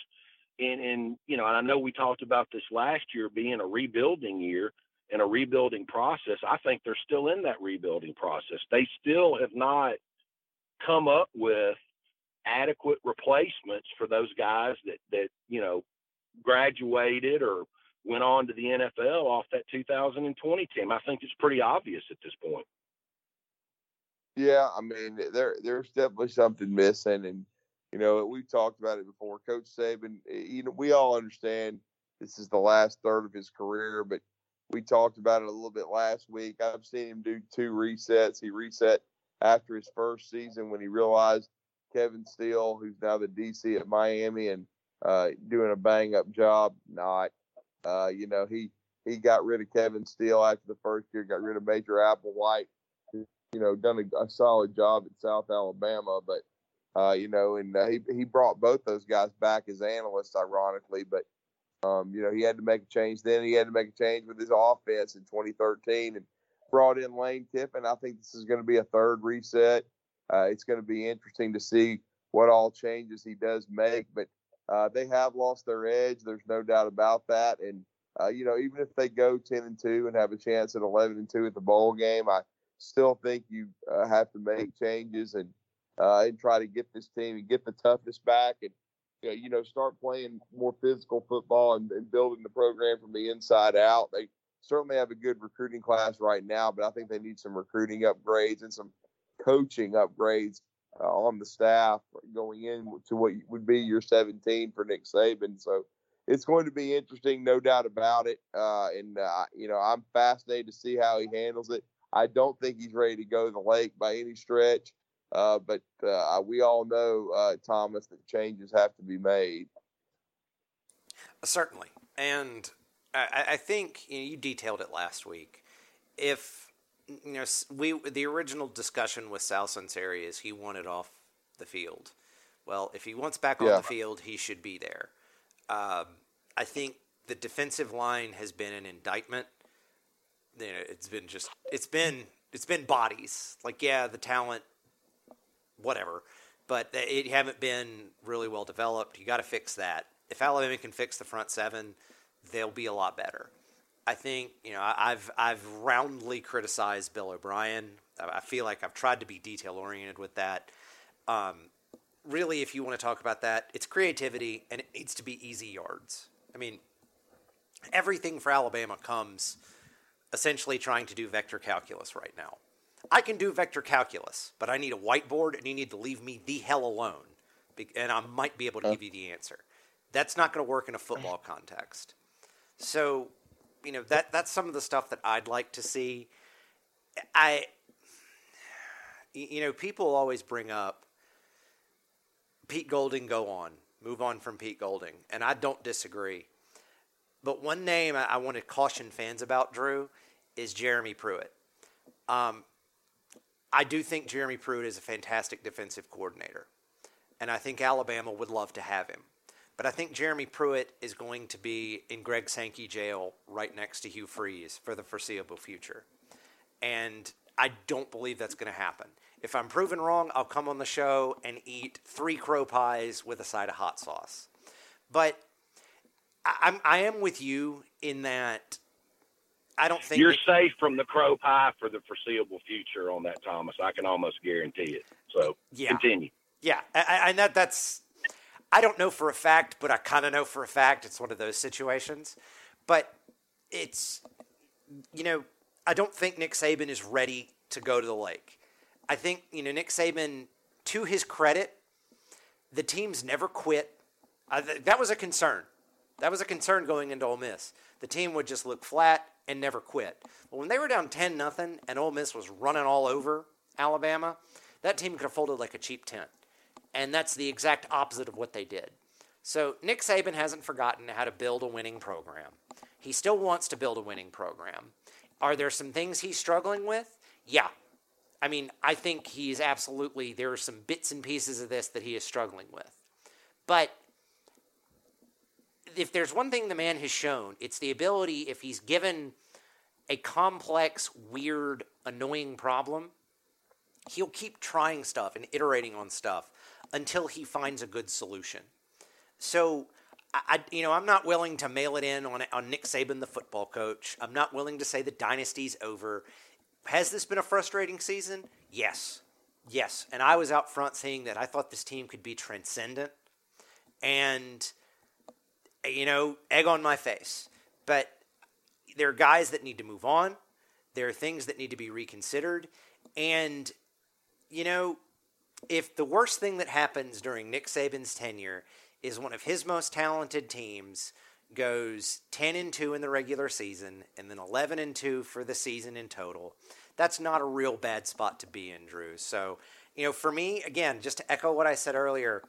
in in you know, and I know we talked about this last year being a rebuilding year and a rebuilding process. I think they're still in that rebuilding process. They still have not come up with adequate replacements for those guys that that you know graduated or went on to the NFL off that 2020 team. I think it's pretty obvious at this point. Yeah, I mean, there there's definitely something missing, and you know we've talked about it before. Coach Saban, eh, you know, we all understand this is the last third of his career, but we talked about it a little bit last week. I've seen him do two resets. He reset after his first season when he realized Kevin Steele, who's now the DC at Miami and uh, doing a bang up job, not. Uh, you know, he he got rid of Kevin Steele after the first year, got rid of Major Applewhite, you know, done a, a solid job at South Alabama, but uh, you know, and uh, he he brought both those guys back as analysts, ironically, but um, you know, he had to make a change then. He had to make a change with his offense in 2013 and brought in Lane Kiffin. I think this is going to be a third reset. Uh, it's going to be interesting to see what all changes he does make, but uh, they have lost their edge. There's no doubt about that. And uh, you know, even if they go 10 and two and have a chance at 11 and two at the bowl game, I still think you uh, have to make changes and uh, and try to get this team and get the toughness back and you know, start playing more physical football and, and, building the program from the inside out. They certainly have a good recruiting class right now, but I think they need some recruiting upgrades and some coaching upgrades uh, on the staff going into what would be your 17 for Nick Saban. So it's going to be interesting, no doubt about it. Uh, and uh, you know, I'm fascinated to see how he handles it. I don't think he's ready to go to the lake by any stretch. Uh, but uh, we all know, uh, Thomas, that changes have to be made. Certainly, and I, I think you, know, you, detailed it last week. If you know, we the original discussion with Sal Sunseri is he wanted off the field. Well, if he wants back yeah. on the field, he should be there. Um, I think the defensive line has been an indictment. You know, it's been just it's been it's been bodies. Like yeah, the talent whatever. But it haven't been really well developed. You got to fix that. If Alabama can fix the front seven, they'll be a lot better. I think you know I've I've roundly criticized Bill O'Brien. I feel like I've tried to be detail oriented with that. Um, really, if you want to talk about that, it's creativity and it needs to be easy yards. I mean, everything for Alabama comes essentially trying to do vector calculus right now. I can do vector calculus, but I need a whiteboard and you need to leave me the hell alone. And I might be able to give you the answer. That's not going to work in a football context. So, you know, that that's some of the stuff that I'd like to see. I you know, people always bring up Pete Golding go on. Move on from Pete Golding. And I don't disagree. But one name I, I want to caution fans about, Drew, is Jeremy Pruitt. Um, I do think Jeremy Pruitt is a fantastic defensive coordinator, and I think Alabama would love to have him. But I think Jeremy Pruitt is going to be in Greg Sankey jail right next to Hugh Freeze for the foreseeable future. And I don't believe that's going to happen. If I'm proven wrong, I'll come on the show and eat three crow pies with a side of hot sauce. But I'm, I am with you in that I don't think you're safe from the crow pie for the foreseeable future on that, Thomas. I can almost guarantee it. So yeah. continue. Yeah, I and that that's I don't know for a fact, but I kind of know for a fact it's one of those situations. But it's you know I don't think Nick Saban is ready to go to the lake. I think you know Nick Saban, to his credit, the team's never quit. That was a concern. That was a concern going into Ole Miss. The team would just look flat and never quit. But when they were down 10 nothing and Ole Miss was running all over Alabama, that team could have folded like a cheap tent. And that's the exact opposite of what they did. So Nick Saban hasn't forgotten how to build a winning program. He still wants to build a winning program. Are there some things he's struggling with? Yeah. I mean, I think he's absolutely, there are some bits and pieces of this that he is struggling with. But if there's one thing the man has shown, it's the ability, if he's given a complex, weird, annoying problem, he'll keep trying stuff and iterating on stuff until he finds a good solution. So, I, you know, I'm not willing to mail it in on, on Nick Saban, the football coach. I'm not willing to say the dynasty's over. Has this been a frustrating season? Yes. Yes. And I was out front saying that I thought this team could be transcendent. And you know, egg on my face. But there are guys that need to move on. There are things that need to be reconsidered. And you know, if the worst thing that happens during Nick Saban's tenure is one of his most talented teams goes 10 and 2 in the regular season and then 11 and 2 for the season in total, that's not a real bad spot to be in, Drew. So, you know, for me, again, just to echo what I said earlier,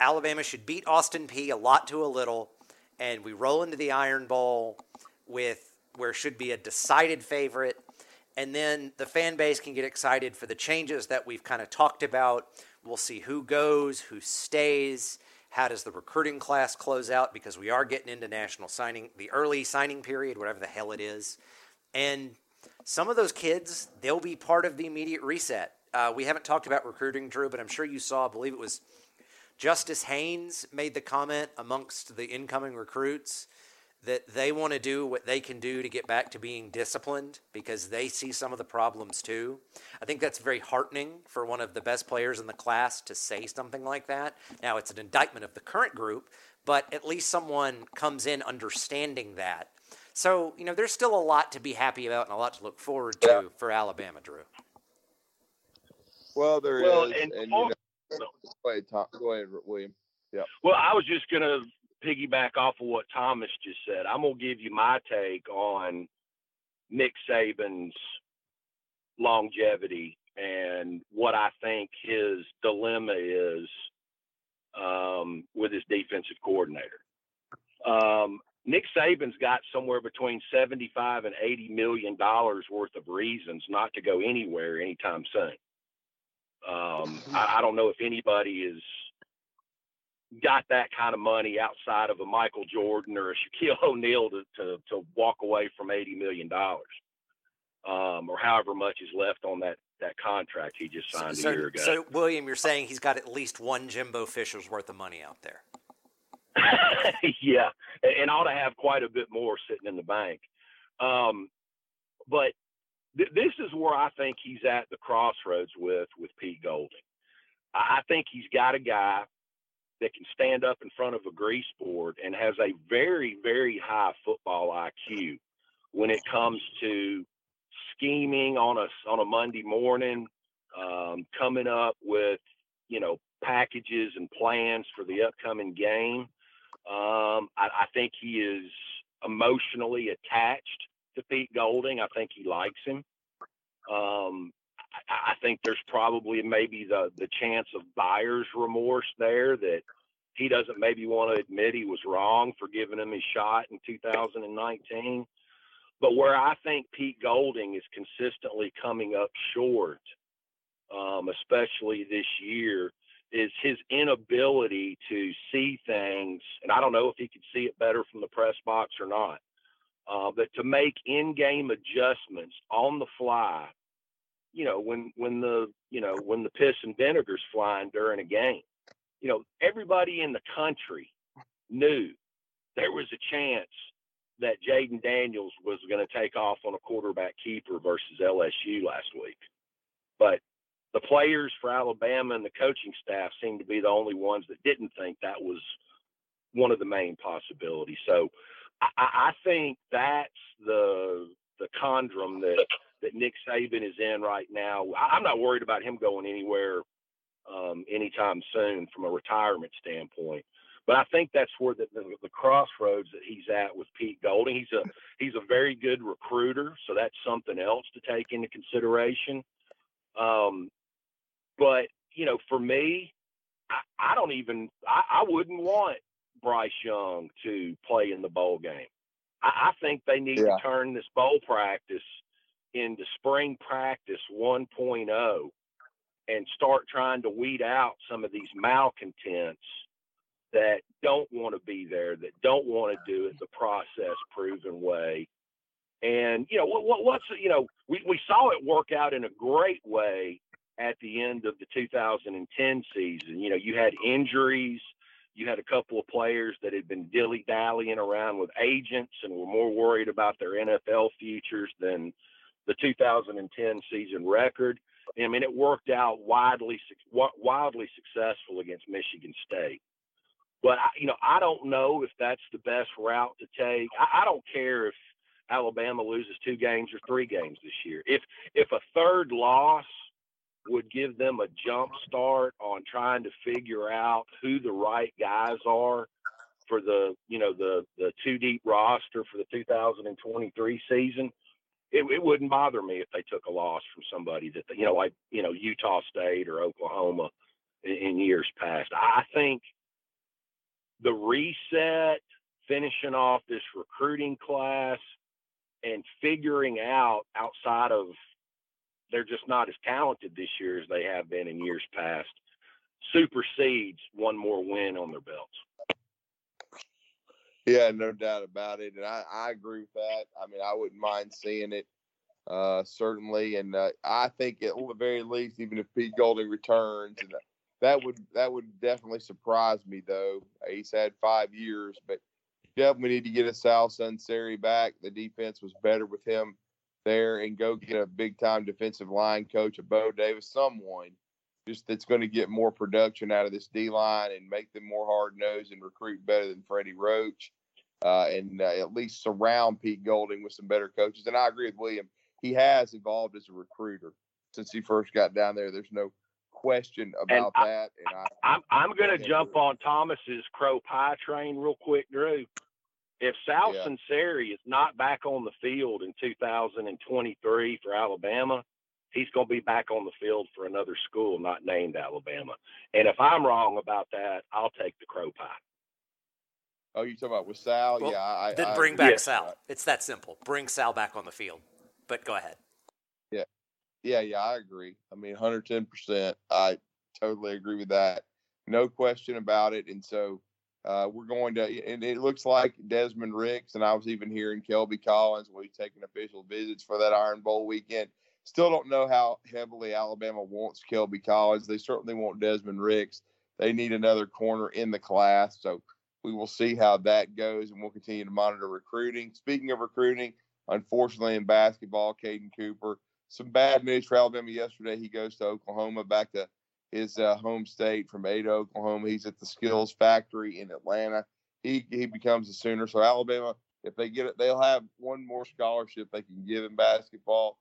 Alabama should beat Austin Peay a lot to a little, and we roll into the Iron Bowl with where should be a decided favorite and then the fan base can get excited for the changes that we've kind of talked about. We'll see who goes, who stays. How does the recruiting class close out? Because we are getting into national signing, the early signing period, whatever the hell it is. And some of those kids, they'll be part of the immediate reset. Uh, we haven't talked about recruiting, Drew, but I'm sure you saw, I believe it was Justice Haynes made the comment amongst the incoming recruits that they want to do what they can do to get back to being disciplined because they see some of the problems too. I think that's very heartening for one of the best players in the class to say something like that. Now, it's an indictment of the current group, but at least someone comes in understanding that. So, you know, there's still a lot to be happy about and a lot to look forward to yeah. for Alabama, Drew. Well, there well, is, and, and you know, go ahead, Tom, go ahead, William. Yeah. Well, I was just going to piggyback off of what Thomas just said. I'm gonna give you my take on Nick Saban's longevity and what I think his dilemma is um, with his defensive coordinator. Um, Nick Saban's got somewhere between 75 and 80 million dollars worth of reasons not to go anywhere anytime soon. Um, *laughs* I, I, don't know if anybody is got that kind of money outside of a Michael Jordan or a Shaquille *laughs* O'Neal to, to, to walk away from $80 million um, or however much is left on that, that contract he just signed so, a year ago. So, William, you're saying he's got at least one Jimbo Fisher's worth of money out there. *laughs* yeah, and ought to have quite a bit more sitting in the bank. Um, but th- this is where I think he's at the crossroads with with Pete Golding. I think he's got a guy that can stand up in front of a grease board and has a very, very high football IQ when it comes to scheming on a on a Monday morning, um, coming up with you know packages and plans for the upcoming game. Um, I, I think he is emotionally attached to Pete Golding. I think he likes him. Um, I think there's probably maybe the the chance of buyer's remorse there that he doesn't maybe want to admit he was wrong for giving him his shot in 2019. But where I think Pete Golding is consistently coming up short, um, especially this year, is his inability to see things. And I don't know if he could see it better from the press box or not. Uh, but to make in-game adjustments on the fly you know, when when the you know when the piss and vinegar's flying during a game. You know, everybody in the country knew there was a chance that Jayden Daniels was going to take off on a quarterback keeper versus LSU last week. But the players for Alabama and the coaching staff seemed to be the only ones that didn't think that was one of the main possibilities. So I, I think that's the the conundrum that that Nick Saban is in right now. I'm not worried about him going anywhere um, anytime soon from a retirement standpoint. But I think that's where the, the, the, crossroads that he's at with Pete Golding. He's a he's a very good recruiter, so that's something else to take into consideration. Um, but you know, for me, I, I don't even I, I, wouldn't want Bryce Young to play in the bowl game. I, I think they need yeah. to turn this bowl practice into spring practice 1.0 and start trying to weed out some of these malcontents that don't want to be there, that don't want to do it the process proven way. And, you know, what, what, what's, you know, we, we saw it work out in a great way at the end of the 2010 season. You know, you had injuries, you had a couple of players that had been dilly dallying around with agents and were more worried about their NFL futures than the 2010 season record. I mean, it worked out widely wildly successful against Michigan State. But you know, I don't know if that's the best route to take. I, I don't care if Alabama loses two games or three games this year. If if a third loss would give them a jump start on trying to figure out who the right guys are for the you know the the two deep roster for the 2023 season, it, it wouldn't bother me if they took a loss from somebody that you know like you know Utah State or Oklahoma in, in years past. I think the reset, finishing off this recruiting class, and figuring out outside of they're just not as talented this year as they have been in years past supersedes one more win on their belts. Yeah, no doubt about it, and I, I agree with that. I mean, I wouldn't mind seeing it, uh, certainly, and uh, I think at the very least, even if Pete Golding returns, and that would that would definitely surprise me. Though he's had five years, but definitely need to get a Sal Sunseri back. The defense was better with him there, and go get a big time defensive line coach, a Bo Davis, someone just that's going to get more production out of this D line and make them more hard nosed and recruit better than Freddie Roach, uh, and uh, at least surround Pete Golding with some better coaches. And I agree with William; he has evolved as a recruiter since he first got down there. There's no question about and that. And I, I'm I'm going to jump on Thomas's crow pie train real quick, Drew. If Sal yeah. Sunseri is not back on the field in 2023 for Alabama, he's going to be back on the field for another school not named Alabama. And if I'm wrong about that, I'll take the crow pie. Oh, you talking about with Sal? Well, yeah, I, then I, bring back yes. Sal. It's that simple. Bring Sal back on the field. But go ahead. Yeah, yeah, yeah. I agree. I mean, 110. percent I totally agree with that. No question about it. And so uh, we're going to, and it looks like Desmond Ricks, and I was even hearing Kelby Collins will be taking official visits for that Iron Bowl weekend. Still don't know how heavily Alabama wants Kelby Collins. They certainly want Desmond Ricks. They need another corner in the class. So we will see how that goes, and we'll continue to monitor recruiting. Speaking of recruiting, unfortunately in basketball, Caden Cooper, some bad news for Alabama yesterday. He goes to Oklahoma, back to his uh, home state from Ada, Oklahoma. He's at the Skills Factory in Atlanta. He he becomes a Sooner. So Alabama, if they get it, they'll have one more scholarship they can give in basketball.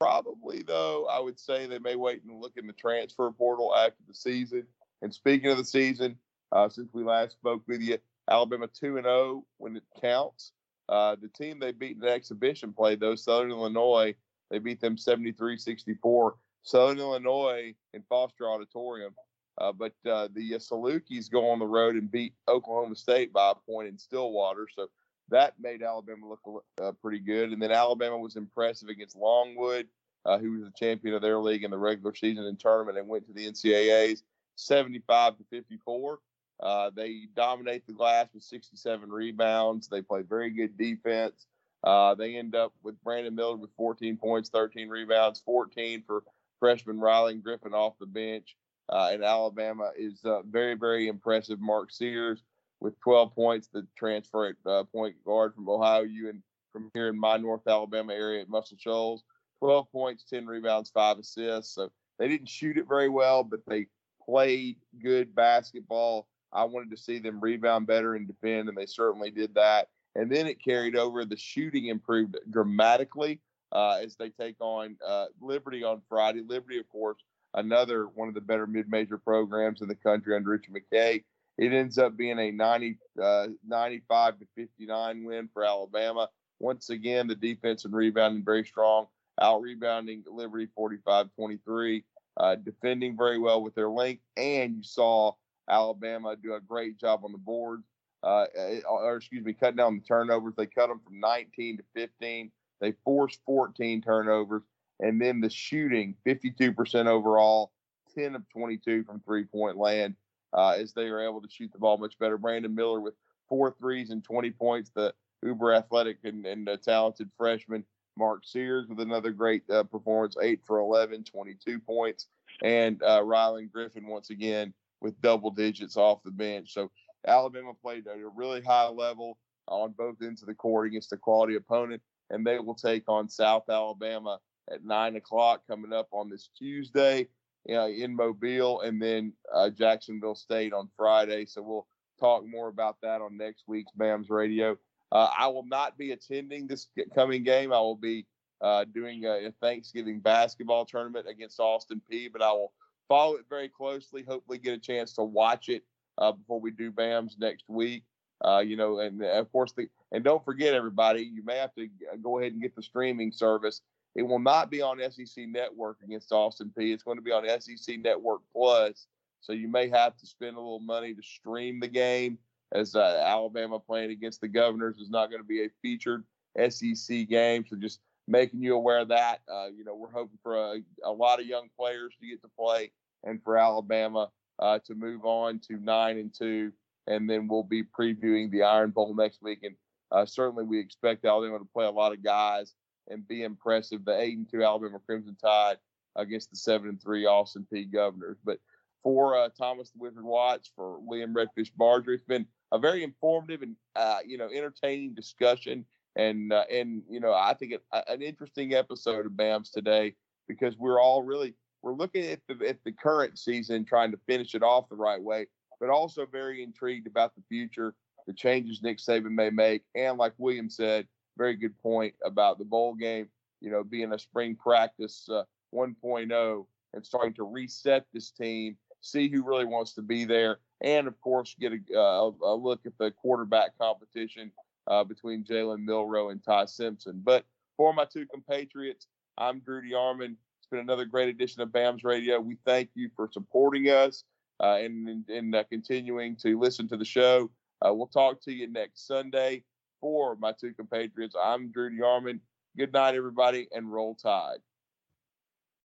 Probably, though, I would say they may wait and look in the transfer portal after the season. And speaking of the season, uh, since we last spoke with you, Alabama 2 and 0 when it counts. Uh, the team they beat in the exhibition play, though, Southern Illinois, they beat them 73 64. Southern Illinois in Foster Auditorium. Uh, but uh, the uh, Salukis go on the road and beat Oklahoma State by a point in Stillwater. So that made Alabama look uh, pretty good. And then Alabama was impressive against Longwood, uh, who was the champion of their league in the regular season and tournament, and went to the NCAA's 75 to 54. Uh, they dominate the glass with 67 rebounds. They play very good defense. Uh, they end up with Brandon Miller with 14 points, 13 rebounds, 14 for freshman Rylan Griffin off the bench. Uh, Alabama is uh, very, very impressive. Mark Sears with 12 points, the transfer at uh, point guard from Ohio U and from here in my North Alabama area at Muscle Shoals. 12 points, 10 rebounds, five assists. So they didn't shoot it very well, but they played good basketball. I wanted to see them rebound better and defend, and they certainly did that. And then it carried over. The shooting improved dramatically uh, as they take on uh, Liberty on Friday. Liberty, of course, another one of the better mid-major programs in the country under Richard McKay. It ends up being a 90, uh, 95 to 59 win for Alabama. Once again, the defense and rebounding very strong, out rebounding Liberty 45 23, uh, defending very well with their length. And you saw Alabama do a great job on the boards, uh, eh, or excuse me, cutting down the turnovers. They cut them from 19 to 15. They forced 14 turnovers. And then the shooting, 52% overall, 10 of 22 from three point land uh, as they were able to shoot the ball much better. Brandon Miller with four threes and 20 points, the uber athletic and, and talented freshman. Mark Sears with another great uh, performance, 8 for 11, 22 points. And uh, Rylan Griffin once again with double digits off the bench. So Alabama played at a really high level on both ends of the court against a quality opponent, and they will take on South Alabama at 9 o'clock coming up on this Tuesday you know, in Mobile, and then uh, Jacksonville State on Friday. So we'll talk more about that on next week's BAMS Radio. Uh, I will not be attending this coming game. I will be uh, doing a, a, Thanksgiving basketball tournament against Austin Peay. But I will follow it very closely. Hopefully, get a chance to watch it uh, before we do BAMS next week. Uh, you know, and of course, the and don't forget everybody, you may have to go ahead and get the streaming service. It will not be on SEC Network against Austin Peay. It's going to be on SEC Network Plus. So you may have to spend a little money to stream the game, as uh, Alabama playing against the Governors is not going to be a featured SEC game. So just making you aware of that. Uh, you know, we're hoping for a, a, lot of young players to get to play, and for Alabama uh, to move on to nine and two, and then we'll be previewing the Iron Bowl next week. And uh, certainly, we expect Alabama to play a lot of guys and be impressive. The eight and two Alabama Crimson Tide against the seven and three Austin Peay Governors, but. For uh, Thomas the Wizard Watts, for Liam Redfish Barger, it's been a very informative and uh, you know entertaining discussion and uh, and you know I think it, an interesting episode of BAMS today because we're all really we're looking at the at the current season trying to finish it off the right way, but also very intrigued about the future, the changes Nick Saban may make, and like William said, very good point about the bowl game. You know, being a spring practice uh, 1.0 and starting to reset this team, see who really wants to be there, and of course get a, uh, a look at the quarterback competition uh, between Jalen Milroe and Ty Simpson. But for my two compatriots, I'm Drew DeArmond. It's been another great edition of BAMS Radio. We thank you for supporting us uh, and, and uh, continuing to listen to the show. Uh, we'll talk to you next Sunday. For my two compatriots, I'm Drew DeArmond. Good night, everybody, and roll tide.